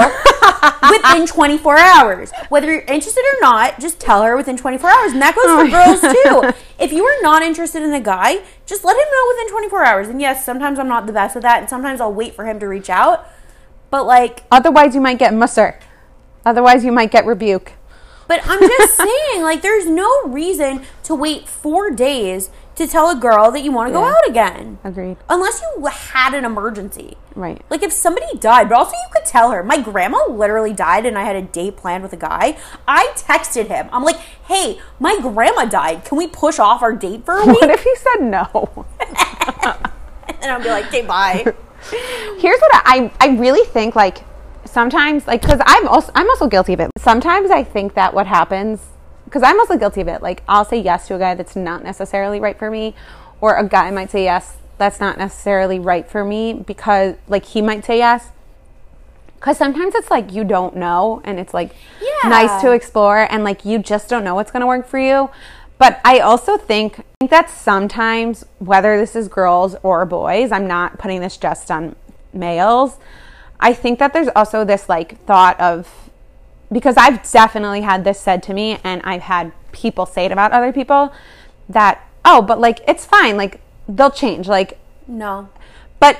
within 24 hours. Whether you're interested or not, just tell her within 24 hours. And that goes for oh girls too. If you are not interested in the guy, just let him know within 24 hours. And yes, sometimes I'm not the best with that, and sometimes I'll wait for him to reach out. But like, Otherwise, you might get mussar. Otherwise, you might get rebuke. But I'm just saying, like, there's no reason to wait four days to tell a girl that you want to go out again. Agreed. Unless you had an emergency. Right. Like, if somebody died, but also you could tell her. My grandma literally died and I had a date planned with a guy. I texted him. I'm like, hey, my grandma died. Can we push off our date for a week? What if he said no? and I'll be like, okay, bye. Here's what I I really think like sometimes like because I'm also I'm also guilty of it. Sometimes I think that what happens because I'm also guilty of it. Like I'll say yes to a guy that's not necessarily right for me, or a guy might say yes that's not necessarily right for me because like he might say yes. Because sometimes it's like you don't know, and it's like Yeah. nice to explore, and like you just don't know what's going to work for you. But I also think, I think that sometimes, whether this is girls or boys, I'm not putting this just on males. I think that there's also this like thought of because I've definitely had this said to me, and I've had people say it about other people that oh, but like it's fine, like they'll change, like No. but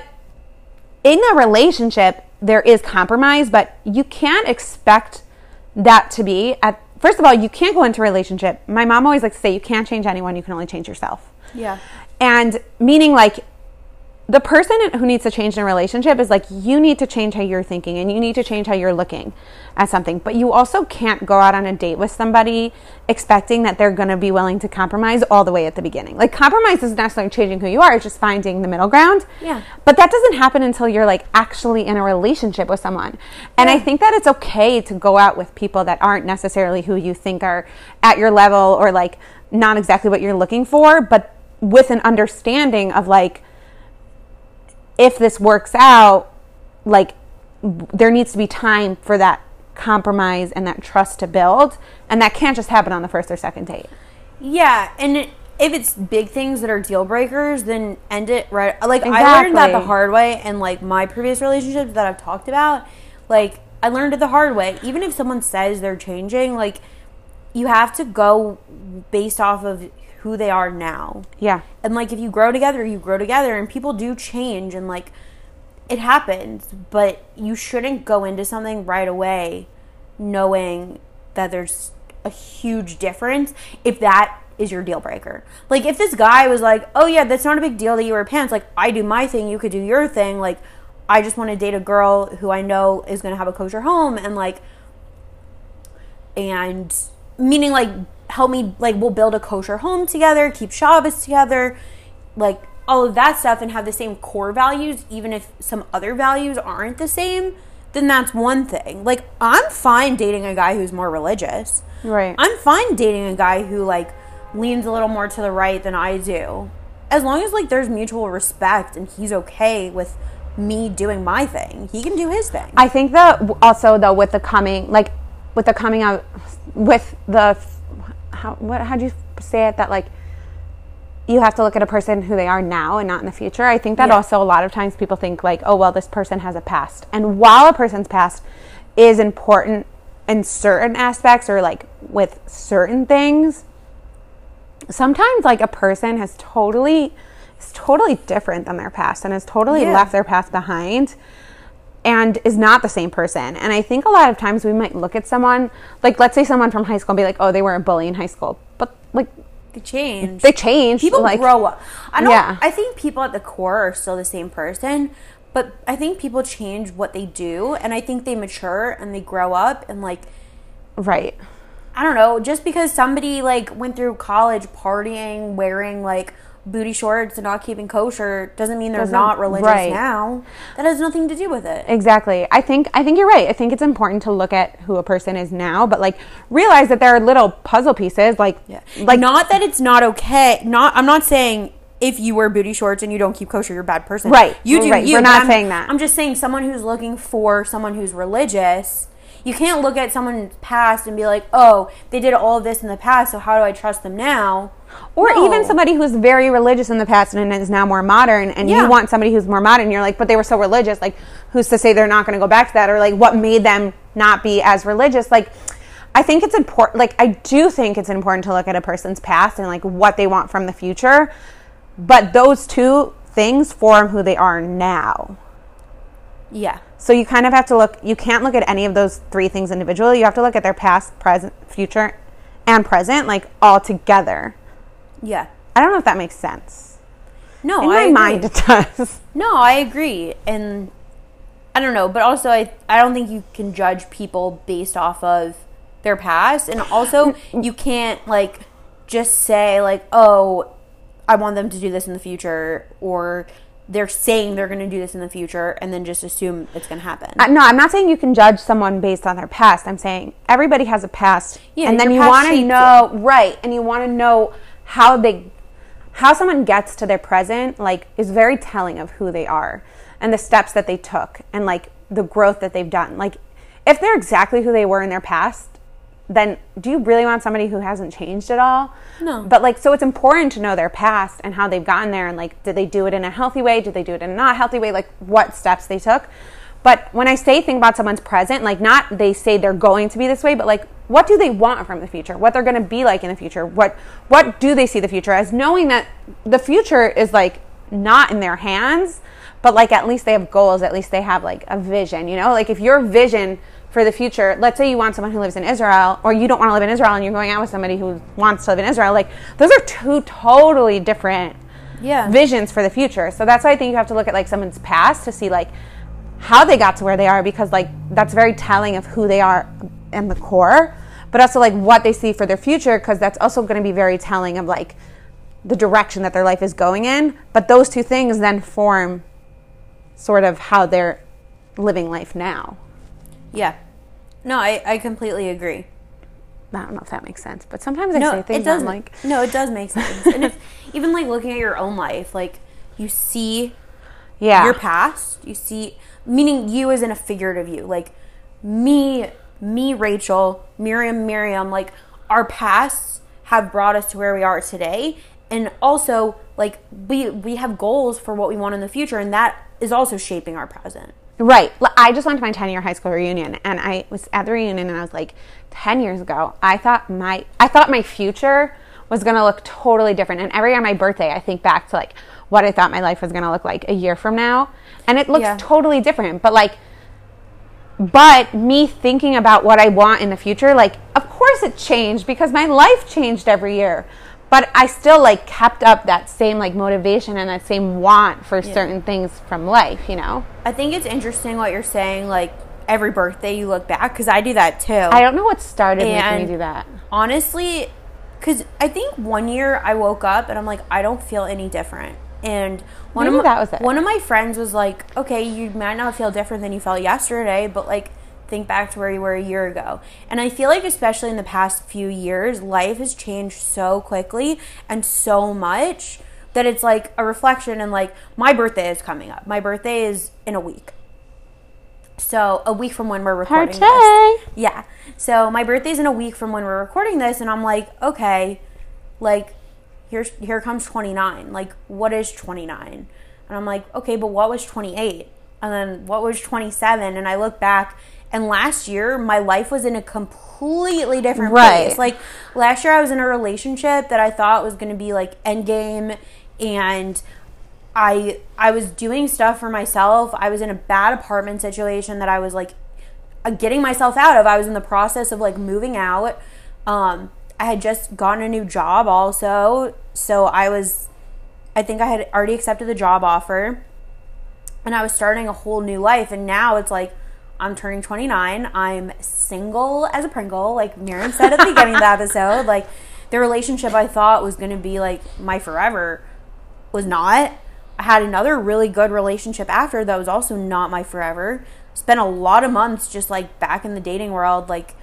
in a relationship, there is compromise, but you can't expect that to be at first of all, you can't go into a relationship. My mom always likes to say you can't change anyone, you can only change yourself. Yeah. And meaning like the person who needs to change in a relationship is like you need to change how you're thinking and you need to change how you're looking at something. But you also can't go out on a date with somebody expecting that they're going to be willing to compromise all the way at the beginning. Like compromise isn't necessarily changing who you are, it's just finding the middle ground. Yeah. But that doesn't happen until you're like actually in a relationship with someone. And I think that it's okay to go out with people that aren't necessarily who you think are at your level or like not exactly what you're looking for, but with an understanding of like if this works out, like there needs to be time for that compromise and that trust to build, and that can't just happen on the first or second date. Yeah, and it, if it's big things that are deal breakers, then end it right. Like I learned that the hard way, and like my previous relationships that I've talked about, like I learned it the hard way. Even if someone says they're changing, like you have to go based off of who they are now. Yeah. And like if you grow together, you grow together, and people do change, and like it happens. But you shouldn't go into something right away knowing that there's a huge difference if that is your deal breaker. Like if this guy was like, "Oh yeah, that's not a big deal that you wear pants. Like I do my thing, you could do your thing. Like I just want to date a girl who I know is going to have a kosher home and like and meaning like help me like we'll build a kosher home together, keep Shabbos together, like all of that stuff and have the same core values even if some other values aren't the same, then that's one thing. Like I'm fine dating a guy who's more religious. Right. I'm fine dating a guy who like leans a little more to the right than I do. As long as like there's mutual respect and he's okay with me doing my thing. He can do his thing. I think that also though with the coming like with the coming out with the how what how do you say it that like you have to look at a person who they are now and not in the future. I think that Yeah. also a lot of times people think like, oh well, this person has a past, and while a person's past is important in certain aspects or like with certain things, sometimes like a person has totally is totally different than their past and has totally Yeah. left their past behind and is not the same person. And I think a lot of times we might look at someone, like let's say someone from high school and be like, oh, they were a bully in high school. But like They change. they change. people like, grow up. I don't. Yeah. I think people at the core are still the same person, but I think people change what they do, and I think they mature and they grow up, and like Right. I don't know, just because somebody like went through college partying, wearing like booty shorts and not keeping kosher, doesn't mean they're Doesn't- not religious right. now. That has nothing to do with it. Exactly. I think I think you're right. I think it's important to look at who a person is now, but like realize that there are little puzzle pieces like Yeah. like not that it's not okay. Not I'm not saying if you wear booty shorts and you don't keep kosher, you're a bad person. Right. You do Right. you. We're not I'm- saying that. I'm just saying someone who's looking for someone who's religious. You can't look at someone's past and be like, "Oh, they did all of this in the past, so how do I trust them now?" Or No. even somebody who's very religious in the past and is now more modern and Yeah. you want somebody who's more modern you're like but they were so religious like who's to say they're not going to go back to that or like what made them not be as religious like I think it's important like I do think it's important to look at a person's past and like what they want from the future but those two things form who they are now Yeah. So you kind of have to look, you can't look at any of those three things individually. You have to look at their past, present, future, and present, like all together. Yeah. I don't know if that makes sense. No, In my agree. mind, it does. No, I agree. And I don't know, but also I I don't think you can judge people based off of their past and also you can't like just say like, "Oh, I want them to do this in the future," or they're saying they're going to do this in the future and then just assume it's going to happen. Uh, no, I'm not saying you can judge someone based on their past. I'm saying everybody has a past. Yeah, and then you want to know, right, and you want to know how they, how someone gets to their present, like, is very telling of who they are and the steps that they took and, like, the growth that they've done. Like, if they're exactly who they were in their past, then do you really want somebody who hasn't changed at all? No. But like, so it's important to know their past and how they've gotten there, and like, did they do it in a healthy way? Did they do it in a not healthy way? Like, what steps they took. But when I say think about someone's present, like, not they say they're going to be this way, but like, what do they want from the future? What they're going to be like in the future? What what do they see the future as? Knowing that the future is like not in their hands, but like at least they have goals. At least they have like a vision. You know, like if your vision for the future, let's say you want someone who lives in Israel, or you don't want to live in Israel and you're going out with somebody who wants to live in Israel, like those are two totally different yeah. visions for the future. So that's why I think you have to look at like someone's past to see like how they got to where they are because like that's very telling of who they are in the core, but also like what they see for their future because that's also going to be very telling of like the direction that their life is going in. But those two things then form sort of how they're living life now. Yeah. No, I I completely agree. I don't know if that makes sense, but sometimes I say things it does like, no, it does make sense. and if even like looking at your own life, like you see yeah, your past, you see meaning you as in a figurative you, like me, me, Rachel, Miriam, Miriam, like our pasts have brought us to where we are today, and also like we we have goals for what we want in the future, and that is also shaping our present. Right. I just went to my 10 year high school reunion and I was at the reunion and I was like, 10 years ago, I thought my I thought my future was going to look totally different. And every year on my birthday, I think back to like what I thought my life was going to look like a year from now, and it looks Yeah. totally different. But like but me thinking about what I want in the future, like of course it changed because my life changed every year. But I still like kept up that same like motivation and that same want for certain things from life, you know? I think it's interesting what you're saying, like every birthday you look back, because I do that too. I don't know what started making me do that. honestly because i think one year i woke up and i'm like i don't feel any different and one Maybe of my, that was it. one of my friends was like okay you might not feel different than you felt yesterday but like think back to where you were a year ago and i feel like especially in the past few years life has changed so quickly and so much that it's like a reflection and like my birthday is coming up my birthday is in a week so a week from when we're recording this. Yeah. So my birthday's in a week from when we're recording this, and I'm like, okay, like here's here comes 29. Like, what is 29? And I'm like, okay, but what was 28? And then what was 27? And I look back, And last year, my life was in a completely different Right. place. Like last year, I was in a relationship that I thought was going to be like end game and I I was doing stuff for myself. I was in a bad apartment situation that I was like uh, getting myself out of. I was in the process of like moving out. Um, I had just gotten a new job also, so I was. I think I had already accepted the job offer and I was starting a whole new life. And now it's like I'm turning 29. I'm single as a Pringle, like Miriam said at the beginning of the episode. Like the relationship I thought was going to be like my forever was not. I had another really good relationship after that was also not my forever. Spent a lot of months just like back in the dating world, like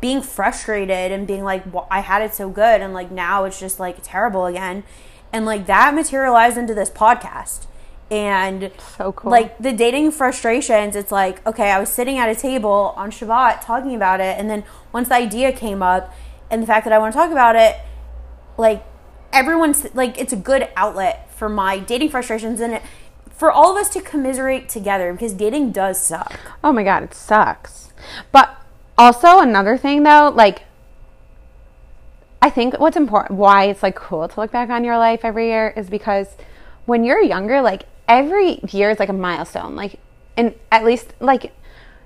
being frustrated and being like, well, I had it so good, and like now it's just like terrible again. And like that materialized into this podcast. And So cool. like the dating frustrations, it's like, okay, I was sitting at a table on Shabbat talking about it. And then once the idea came up and the fact that I want to talk about it, like everyone's like, it's a good outlet for my dating frustrations and it, for all of us to commiserate together because dating does suck. Oh my god, it sucks. But also another thing though, like I think what's important why it's like cool to look back on your life every year is because when you're younger, like every year is like a milestone. Like and at least like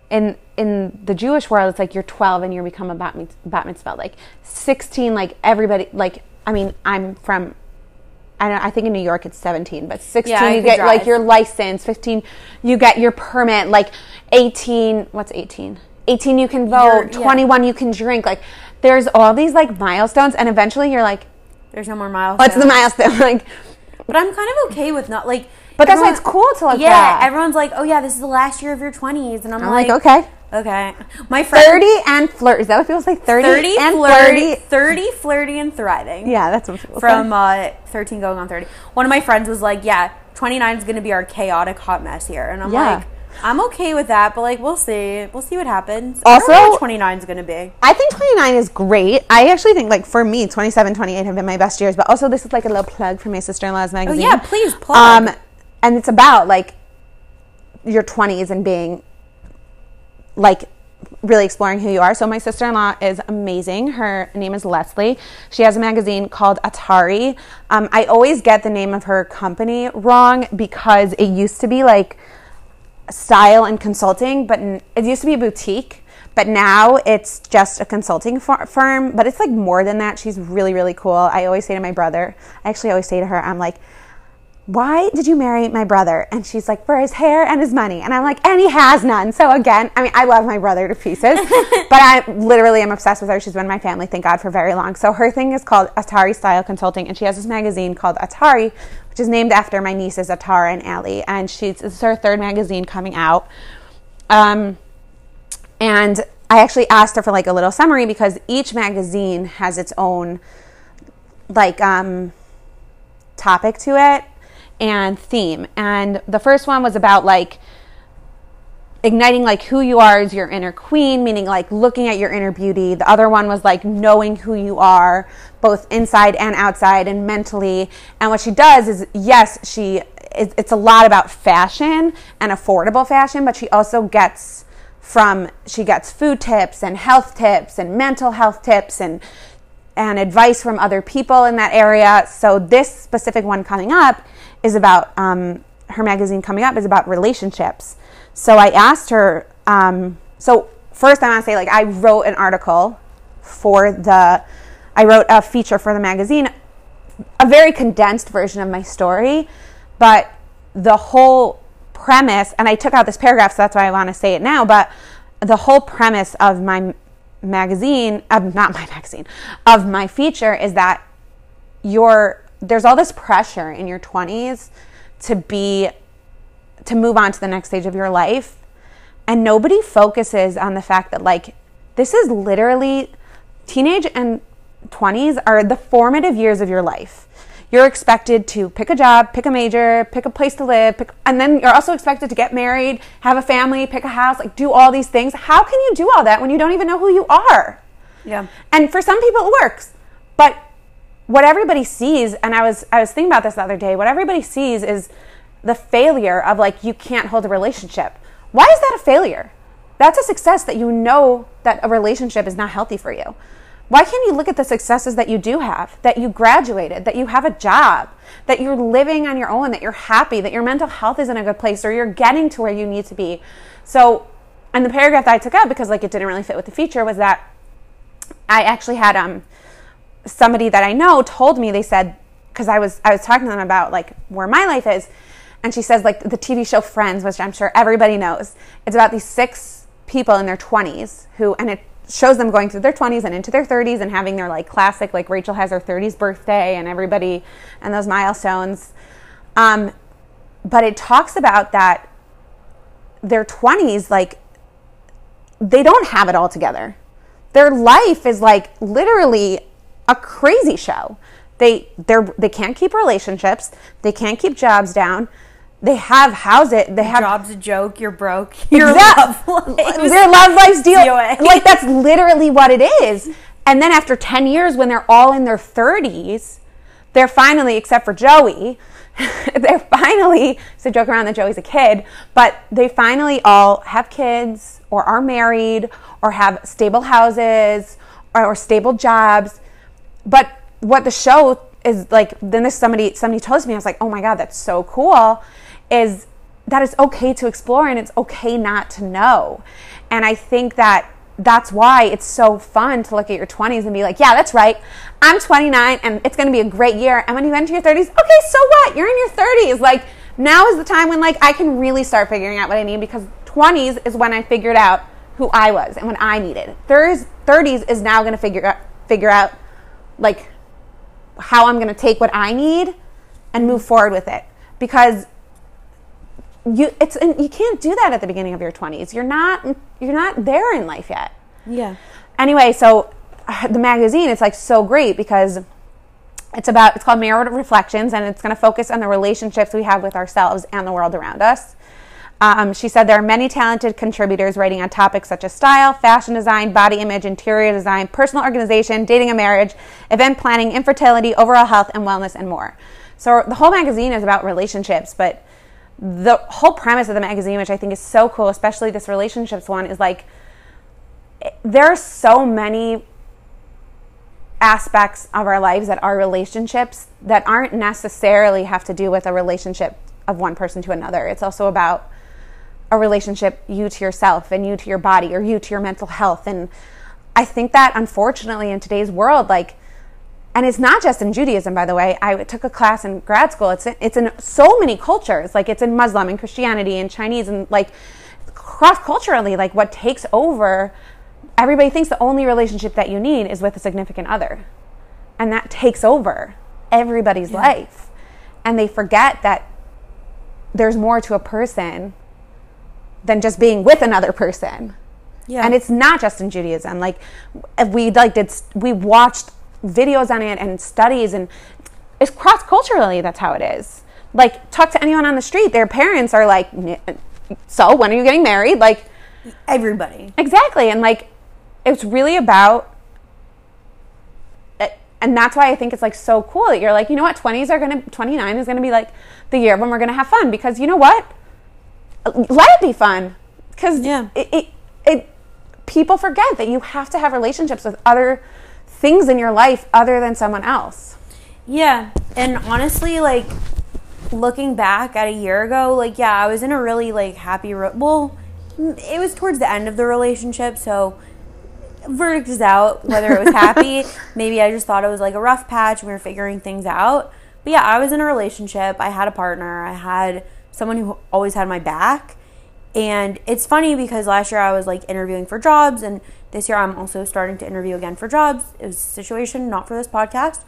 in in the Jewish world, it's like you're 12 and you become a bat, mit- bat mitzvah. Like 16, like everybody, like I mean, I'm from. I don't. I think in New York it's 17, but 16 Yeah, you get like your license. 15 you get your permit. Like 18, what's 18? 18 you can vote. Yeah. 21 you can drink. Like there's all these like milestones, and eventually you're like, There's no more miles. what's the milestone? like, But I'm kind of okay with not like. But that's why it's cool to look Yeah, back. everyone's like, oh yeah, this is the last year of your 20s, and I'm, I'm like, like, okay, okay. My friend 30 and flirt. Is that what people say? 30, 30 and flirty, flirty. 30 flirty and thriving. Yeah, that's what people From say. uh, 13 going on 30. One of my friends was like, yeah, 29 is going to be our chaotic hot mess here. And I'm Yeah. like, I'm okay with that, but like, we'll see. We'll see what happens. I don't know Also- 29 is going to be. I think 29 is great. I actually think, like, for me, 27, 28 have been my best years. But also, this is like a little plug for my sister in law's magazine. Oh, yeah, please plug. Um, and it's about, like, your 20s and being, like, really exploring who you are. So, my sister in law is amazing. Her name is Leslie. She has a magazine called Atarie. Um, I always get the name of her company wrong because it used to be, like, style and consulting, but it used to be a boutique. But now it's just a consulting fir- firm. But it's like more than that. She's really, really cool. I always say to my brother, I actually always say to her, I'm like, why did you marry my brother? And she's like, for his hair and his money. And I'm like, and he has none. So again, I mean, I love my brother to pieces, but I literally am obsessed with her. She's been in my family, thank God, for very long. So her thing is called Atarie Style Consulting, and she has this magazine called Atarie, which is named after my nieces Atara and Allie. And she's this is her third magazine coming out. Um, and I actually asked her for like a little summary because each magazine has its own like um topic to it and theme. And the first one was about like igniting like who you are as your inner queen, meaning like looking at your inner beauty. The other one was like knowing who you are, both inside and outside and mentally. And what she does is, yes, she it's a lot about fashion and affordable fashion, but she also gets from she gets food tips and health tips and mental health tips and and advice from other people in that area. So this specific one coming up is about um, her magazine coming up is about relationships. So I asked her. Um, so first, I want to say like I wrote an article for the. I wrote a feature for the magazine, a very condensed version of my story, but the whole premise, and I took out this paragraph, so that's why I want to say it now. But the whole premise of my magazine, of not my magazine, of my feature is that you're there's all this pressure in your 20s to be to move on to the next stage of your life. And nobody focuses on the fact that like this is literally teenage and 20s are the formative years of your life. You're expected to pick a job pick a major pick a place to live pick, and then you're also expected to get married have a family pick a house like do all these things. How can you do all that when you don't even know who you are? Yeah. and for some people it works but what everybody sees and i was i was thinking about this the other day what everybody sees is the failure of like you can't hold a relationship why is that a failure that's a success that you know that a relationship is not healthy for you. Why can't you look at the successes that you do have? That you graduated, that you have a job, that you're living on your own, that you're happy, that your mental health is in a good place, or you're getting to where you need to be. So, and the paragraph that I took out because like it didn't really fit with the feature was that I actually had um somebody that I know told me they said because I was I was talking to them about like where my life is, and she says like the TV show Friends, which I'm sure everybody knows. It's about these six people in their 20s who and it shows them going through their 20s and into their 30s and having their like classic like rachel has her 30s birthday and everybody and those milestones um, but it talks about that their 20s like they don't have it all together their life is like literally a crazy show they they're they can't keep relationships they can't keep jobs down they have house it. They have job's a joke. You're broke. Your exact, love life. their love life's deal. DOA. Like that's literally what it is. And then after ten years, when they're all in their thirties, they're finally, except for Joey, they're finally. So joke around that Joey's a kid, but they finally all have kids or are married or have stable houses or, or stable jobs. But what the show is like, then this somebody somebody tells me, I was like, oh my god, that's so cool is that it's okay to explore and it's okay not to know. And I think that that's why it's so fun to look at your 20s and be like, yeah, that's right. I'm 29 and it's going to be a great year. And when you enter your 30s, okay, so what? You're in your 30s. Like now is the time when like I can really start figuring out what I need because 20s is when I figured out who I was and what I needed. 30s is now going to figure out figure out like how I'm going to take what I need and move forward with it. Because you it's and you can't do that at the beginning of your 20s you're not you're not there in life yet. Yeah. anyway so the magazine it's like so great because it's about it's called mirror reflections and it's going to focus on the relationships we have with ourselves and the world around us um, she said there are many talented contributors writing on topics such as style fashion design body image interior design personal organization dating and marriage event planning infertility overall health and wellness and more so the whole magazine is about relationships but the whole premise of the magazine, which I think is so cool, especially this relationships one, is like there are so many aspects of our lives that are relationships that aren't necessarily have to do with a relationship of one person to another. It's also about a relationship you to yourself and you to your body or you to your mental health. And I think that unfortunately in today's world, like and it's not just in Judaism, by the way. I took a class in grad school. It's in, it's in so many cultures. Like it's in Muslim and Christianity and Chinese and like cross culturally. Like what takes over, everybody thinks the only relationship that you need is with a significant other, and that takes over everybody's yeah. life, and they forget that there's more to a person than just being with another person. Yeah. And it's not just in Judaism. Like we like did we watched videos on it and studies and it's cross culturally that's how it is. Like talk to anyone on the street their parents are like so when are you getting married? Like everybody. Exactly. And like it's really about eh, and that's why I think it's like so cool that you're like, you know what, 20s are gonna, 29 is gonna be like the year when we're gonna have fun. Because you know what, let it be fun because yeah. it, it, it people forget that you have to have relationships with other things in your life other than someone else. Yeah. And honestly, like looking back at a year ago, like yeah, I was in a really like happy ro- well, it was towards the end of the relationship, so verdict is out whether it was happy. Maybe I just thought it was like a rough patch and we were figuring things out. But yeah, I was in a relationship. I had a partner. I had someone who always had my back. And it's funny because last year I was like interviewing for jobs and this year, I'm also starting to interview again for jobs. It was a situation, not for this podcast,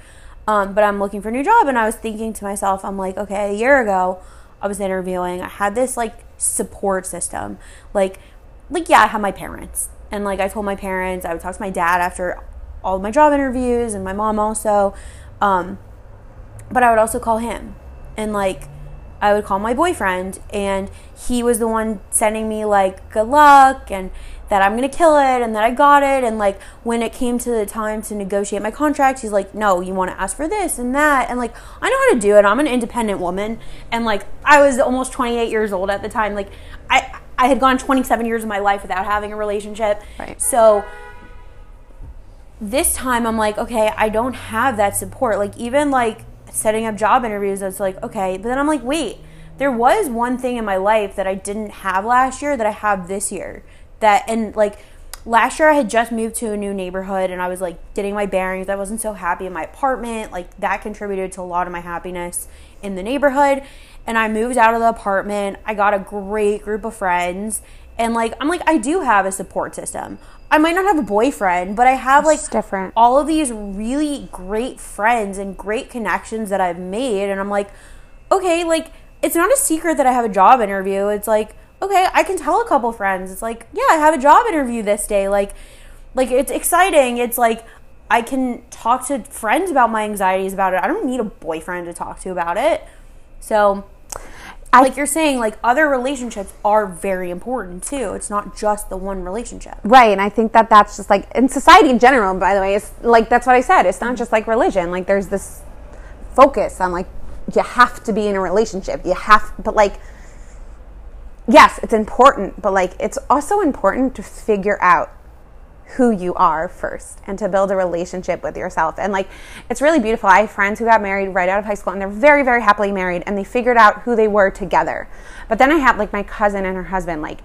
um, but I'm looking for a new job. And I was thinking to myself, I'm like, okay, a year ago, I was interviewing. I had this like support system. Like, like yeah, I have my parents, and like I told my parents, I would talk to my dad after all of my job interviews, and my mom also. Um, but I would also call him, and like I would call my boyfriend, and he was the one sending me like good luck and that I'm gonna kill it and that I got it. And like when it came to the time to negotiate my contract, he's like, no, you wanna ask for this and that. And like, I know how to do it. I'm an independent woman. And like, I was almost 28 years old at the time. Like, I, I had gone 27 years of my life without having a relationship. Right. So this time I'm like, okay, I don't have that support. Like even like setting up job interviews, I was like, okay, but then I'm like, wait, there was one thing in my life that I didn't have last year that I have this year. That and like last year I had just moved to a new neighborhood and I was like getting my bearings. I wasn't so happy in my apartment. Like that contributed to a lot of my happiness in the neighborhood. And I moved out of the apartment. I got a great group of friends. And like I'm like I do have a support system. I might not have a boyfriend, but I have like It's different. all of these really great friends and great connections that I've made and I'm like, okay, like it's not a secret that I have a job interview. It's like, okay, I can tell a couple friends. It's like, yeah, I have a job interview this day. Like like it's exciting. It's like I can talk to friends about my anxieties about it. I don't need a boyfriend to talk to about it. So like you're saying, like other relationships are very important too. It's not just the one relationship. Right, and I think that that's just like in society in general. By the way, it's like that's what I said. It's not just like religion. Like there's this focus on like you have to be in a relationship. You have, but like yes, it's important, but like it's also important to figure out who you are first and to build a relationship with yourself. And like it's really beautiful. I have friends who got married right out of high school and they're very very happily married and they figured out who they were together. But then I have like my cousin and her husband like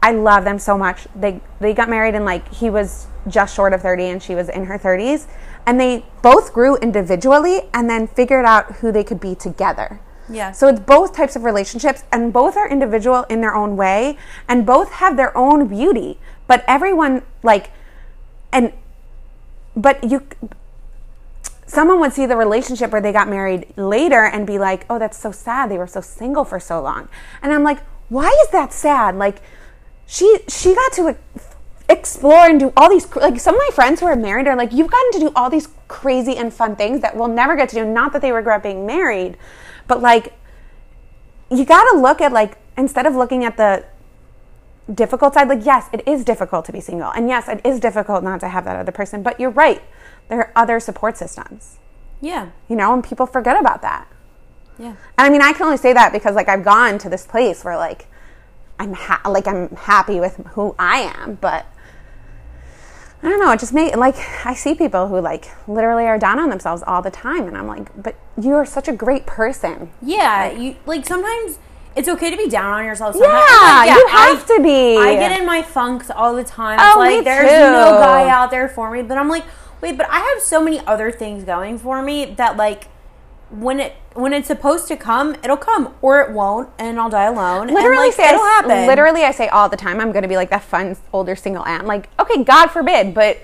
I love them so much. They they got married and like he was just short of 30 and she was in her 30s and they both grew individually and then figured out who they could be together. Yeah. So it's both types of relationships, and both are individual in their own way, and both have their own beauty. But everyone, like, and, but you, someone would see the relationship where they got married later and be like, oh, that's so sad. They were so single for so long. And I'm like, why is that sad? Like, she, she got to explore and do all these like some of my friends who are married are like you've gotten to do all these crazy and fun things that we'll never get to do not that they regret being married but like you got to look at like instead of looking at the difficult side like yes it is difficult to be single and yes it is difficult not to have that other person but you're right there are other support systems Yeah. you know and people forget about that Yeah. and I mean, I can only say that because like I've gone to this place where like I'm ha- like I'm happy with who I am, but I don't know. It just made like I see people who like literally are down on themselves all the time, and I'm like, but you are such a great person. Yeah, you like sometimes it's okay to be down on yourself. Yeah, Sometimes. Like, you I- have to be. I get in my funks all the time. Oh, it's me like there's too. no guy out there for me, but I'm like, wait, but I have so many other things going for me that like when it when it's supposed to come, it'll come or it won't, and I'll die alone. literally and, like, say it'll happen. Literally, I say all the time, I'm going to be like that fun older single aunt. Like, okay, God forbid, but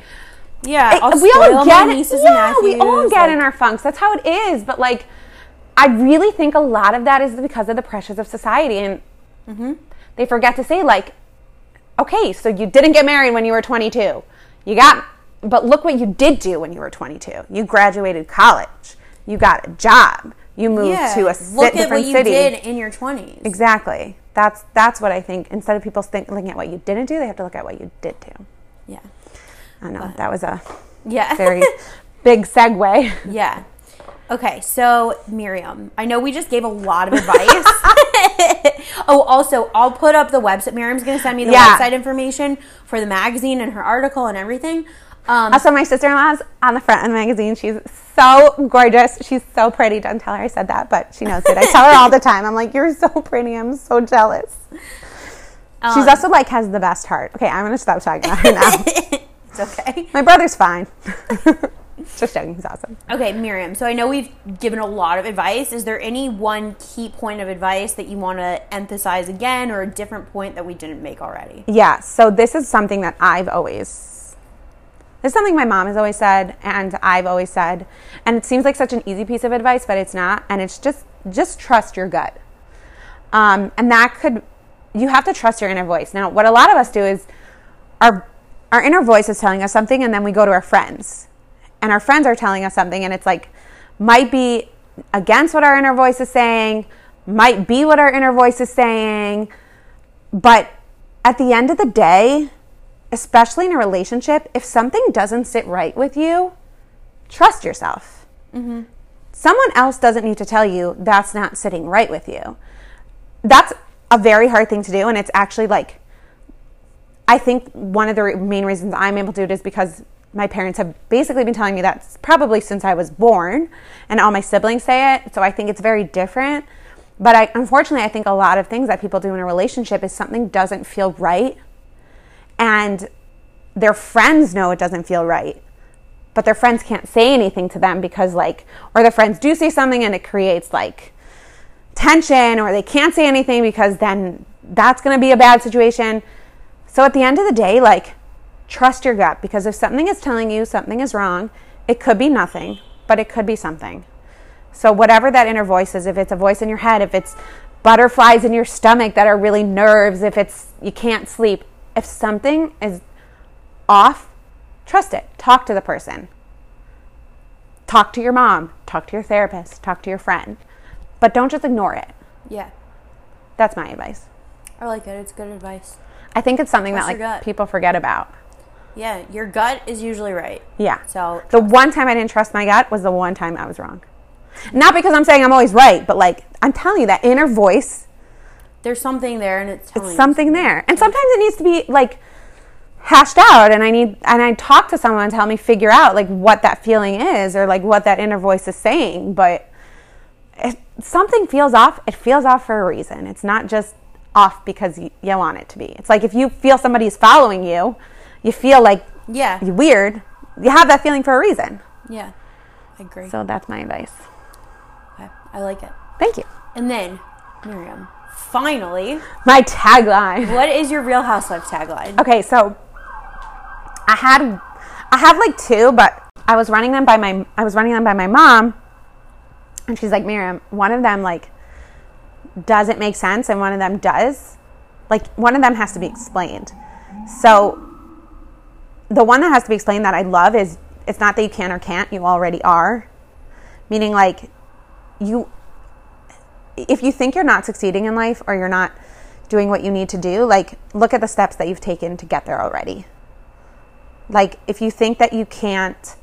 yeah. I'll we all get yeah, we all get like- in our funks. That's how it is. But like, I really think a lot of that is because of the pressures of society, and Mm-hmm. they forget to say like, okay, so you didn't get married when you were 22. You got, but look what you did do when you were 22. You graduated college. You got a job. You moved yeah. to a look at different what you city. did in your twenties. Exactly. That's that's what I think. Instead of people think, looking at what you didn't do, they have to look at what you did do. Yeah. I know that was a Yeah. very big segue. Yeah. Okay, so Miriam, I know we just gave a lot of advice. oh, also, I'll put up the website. Miriam's going to send me the Yeah. website information for the magazine and her article and everything. Um, Also, my sister in law's on the front of the magazine. She's so gorgeous. She's so pretty. Don't tell her I said that, but she knows it. I tell her all the time. I'm like, you're so pretty. I'm so jealous. Um, She's also like has the best heart. Okay, I'm gonna stop talking about her now. it's okay. my brother's fine. Just joking. He's awesome. Okay, Miriam. So I know we've given a lot of advice. Is there any one key point of advice that you want to emphasize again, or a different point that we didn't make already? Yeah. So this is something that I've always. This is something my mom has always said, and I've always said, and it seems like such an easy piece of advice, but it's not. And it's just just trust your gut. Um, and that could you have to trust your inner voice. Now, what a lot of us do is our our inner voice is telling us something, and then we go to our friends, and our friends are telling us something, and it's like might be against what our inner voice is saying, might be what our inner voice is saying, but at the end of the day, especially in a relationship, if something doesn't sit right with you, trust yourself. Mm-hmm. Someone else doesn't need to tell you that's not sitting right with you. That's a very hard thing to do and it's actually like I think one of the re- main reasons I'm able to do it is because my parents have basically been telling me that probably since I was born, and all my siblings say it. So I think it's very different. But I, unfortunately, I think a lot of things that people do in a relationship is something doesn't feel right, and their friends know it doesn't feel right, but their friends can't say anything to them because, like, or their friends do say something and it creates like tension, or they can't say anything because then that's going to be a bad situation. So at the end of the day, like, trust your gut because if something is telling you something is wrong, it could be nothing, but it could be something. So, whatever that inner voice is, if it's a voice in your head, if it's butterflies in your stomach that are really nerves, if it's you can't sleep, if something is off, trust it. Talk to the person. Talk to your mom, talk to your therapist, talk to your friend. But don't just ignore it. Yeah. That's my advice. I like it. It's good advice. I think it's something Trust that like people forget about. Yeah, your gut is usually right. Yeah. So The one time I didn't trust my gut was the one time I was wrong. Not because I'm saying I'm always right, but like I'm telling you that inner voice, there's something there, and it's telling it's something there. And sometimes it needs to be like hashed out and I need and I talk to someone to help me figure out like what that feeling is or like what that inner voice is saying, but if something feels off, it feels off for a reason. It's not just off because you, you want it to be. It's like if you feel somebody's following you, you feel like Yeah. you're weird, you have that feeling for a reason. Yeah. I agree. So that's my advice. Okay. I like it. Thank you. And then, Miriam, finally, My tagline. what is your Real Housewives tagline? Okay, so I had I have like two, but I was running them by my I was running them by my mom, and she's like, Miriam, one of them like doesn't make sense, and one of them does. Like one of them has to be explained. So the one that has to be explained that I love is it's not that you can or can't, you already are. Meaning like you if you think you're not succeeding in life or you're not doing what you need to do, like look at the steps that you've taken to get there already. Like if you think that you can't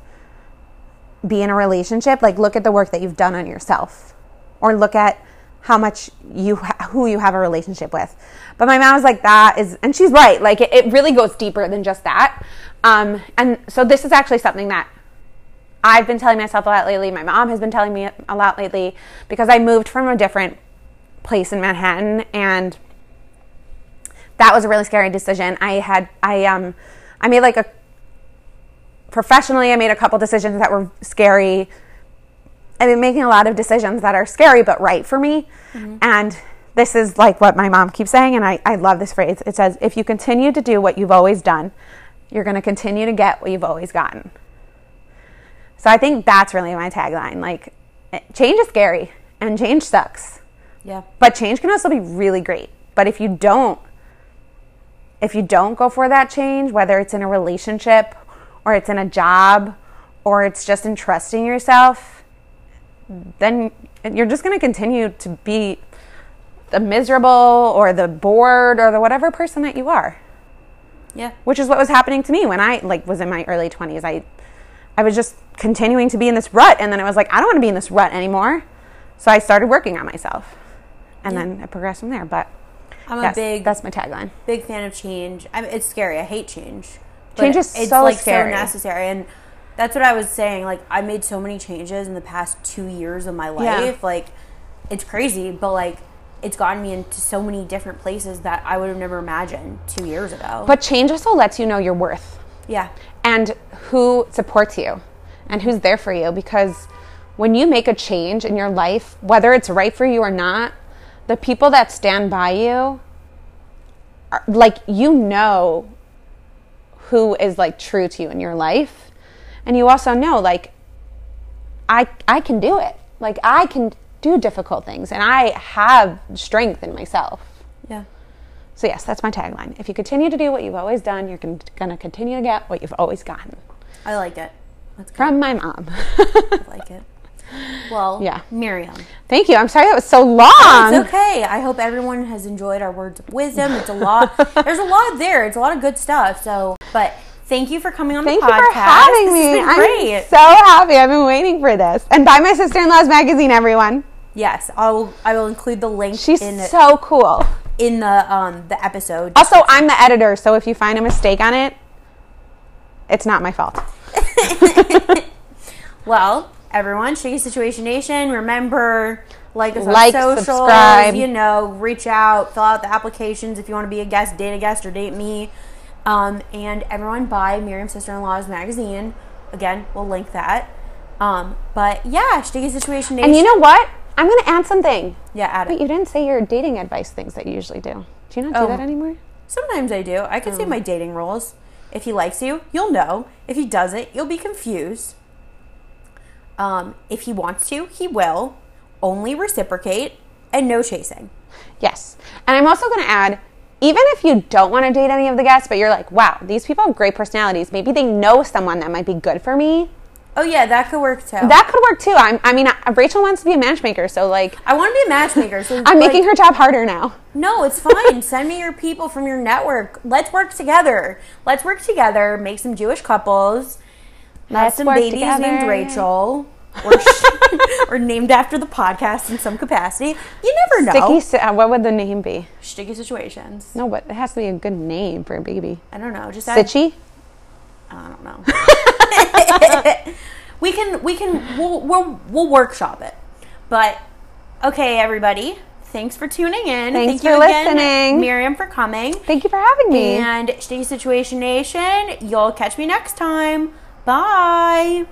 be in a relationship, like look at the work that you've done on yourself or look at how much you who you have a relationship with. But my mom was like that is and she's right. Like it, it really goes deeper than just that. Um and so this is actually something that I've been telling myself a lot lately. My mom has been telling me a lot lately because I moved from a different place in Manhattan and that was a really scary decision. I had I um I made like a professionally I made a couple decisions that were scary. I've been making a lot of decisions that are scary but right for me. And this is like what my mom keeps saying and I, I love this phrase. It says, if you continue to do what you've always done, you're gonna continue to get what you've always gotten. So I think that's really my tagline. Like, eh, change is scary and change sucks, Yeah. but change can also be really great. But if you don't, if you don't go for that change, whether it's in a relationship or it's in a job or it's just in trusting yourself, then you're just going to continue to be the miserable or the bored or the whatever person that you are Yeah. which is what was happening to me when I like was in my early 20s. I I was just continuing to be in this rut and then I was like I don't want to be in this rut anymore. So I started working on myself. And then it progressed from there, but I'm a big that's my tagline. big fan of change. I mean, it's scary. I hate change. Change is it's so like scary. so necessary, and that's what I was saying. Like I made so many changes in the past two years of my life. Like it's crazy, but like it's gotten me into so many different places that I would have never imagined two years ago. But change also lets you know your worth yeah, and who supports you and who's there for you because when you make a change in your life, whether it's right for you or not, the people that stand by you are like you know who is like true to you in your life. And you also know like I I can do it. Like I can do difficult things and I have strength in myself. yeah, So yes, that's my tagline. If you continue to do what you've always done, you're going to continue to get what you've always gotten. I like it. That's good. From my mom. I like it. Well, Yeah. Miriam. Thank you. I'm sorry that was so long. It's okay. I hope everyone has enjoyed our words of wisdom. It's a lot. There's a lot there. It's a lot of good stuff. So, but thank you for coming on Thank the you for having This me. I'm great. so happy. I've been waiting for this. And buy my sister-in-law's magazine, everyone. Yes, I'll I will include the link She's in so cool. in the um the episode. Also, I'm the editor, so if you find a mistake on it, it's not my fault. Well, everyone, Shticky Situation Nation, remember like us Like, on socials. subscribe. You know, reach out, fill out the applications if you want to be a guest, date a guest, or date me. Um, and everyone buy Miriam's Sister in Law's magazine. Again, we'll link that. Um, but yeah, Shticky Situation Nation. And you know what? I'm going to add something. yeah, add But you didn't say your dating advice things that you usually do. Do you not do Oh. that anymore? Sometimes I do. I can Oh. say my dating rules. If he likes you, you'll know. If he doesn't, you'll be confused. Um, if he wants to, he will. Only reciprocate and no chasing. Yes. And I'm also going to add even if you don't want to date any of the guests, but you're like, wow, these people have great personalities. Maybe they know someone that might be good for me. Oh yeah, that could work too. That could work too. I'm, I mean, I- Rachel wants to be a matchmaker, so like, I want to be a matchmaker. So I'm like, making her job harder now. No, it's fine. Send me your people from your network. Let's work together. Let's work together. Make some Jewish couples. Have Let's some work babies together. named Rachel. Or, or named after the podcast in some capacity. You never know. Shticky, uh, what would the name be? Shticky situations. No, but it has to be a good name for a baby. I don't know. Just add, Sitchy? I don't know. we can we can we'll, we'll we'll workshop it. But okay, everybody. Thanks for tuning in. Thanks Thank you for again, listening. Miriam, for coming. Thank you for having me. And Shticky Situation Nation, you'll catch me next time. Bye.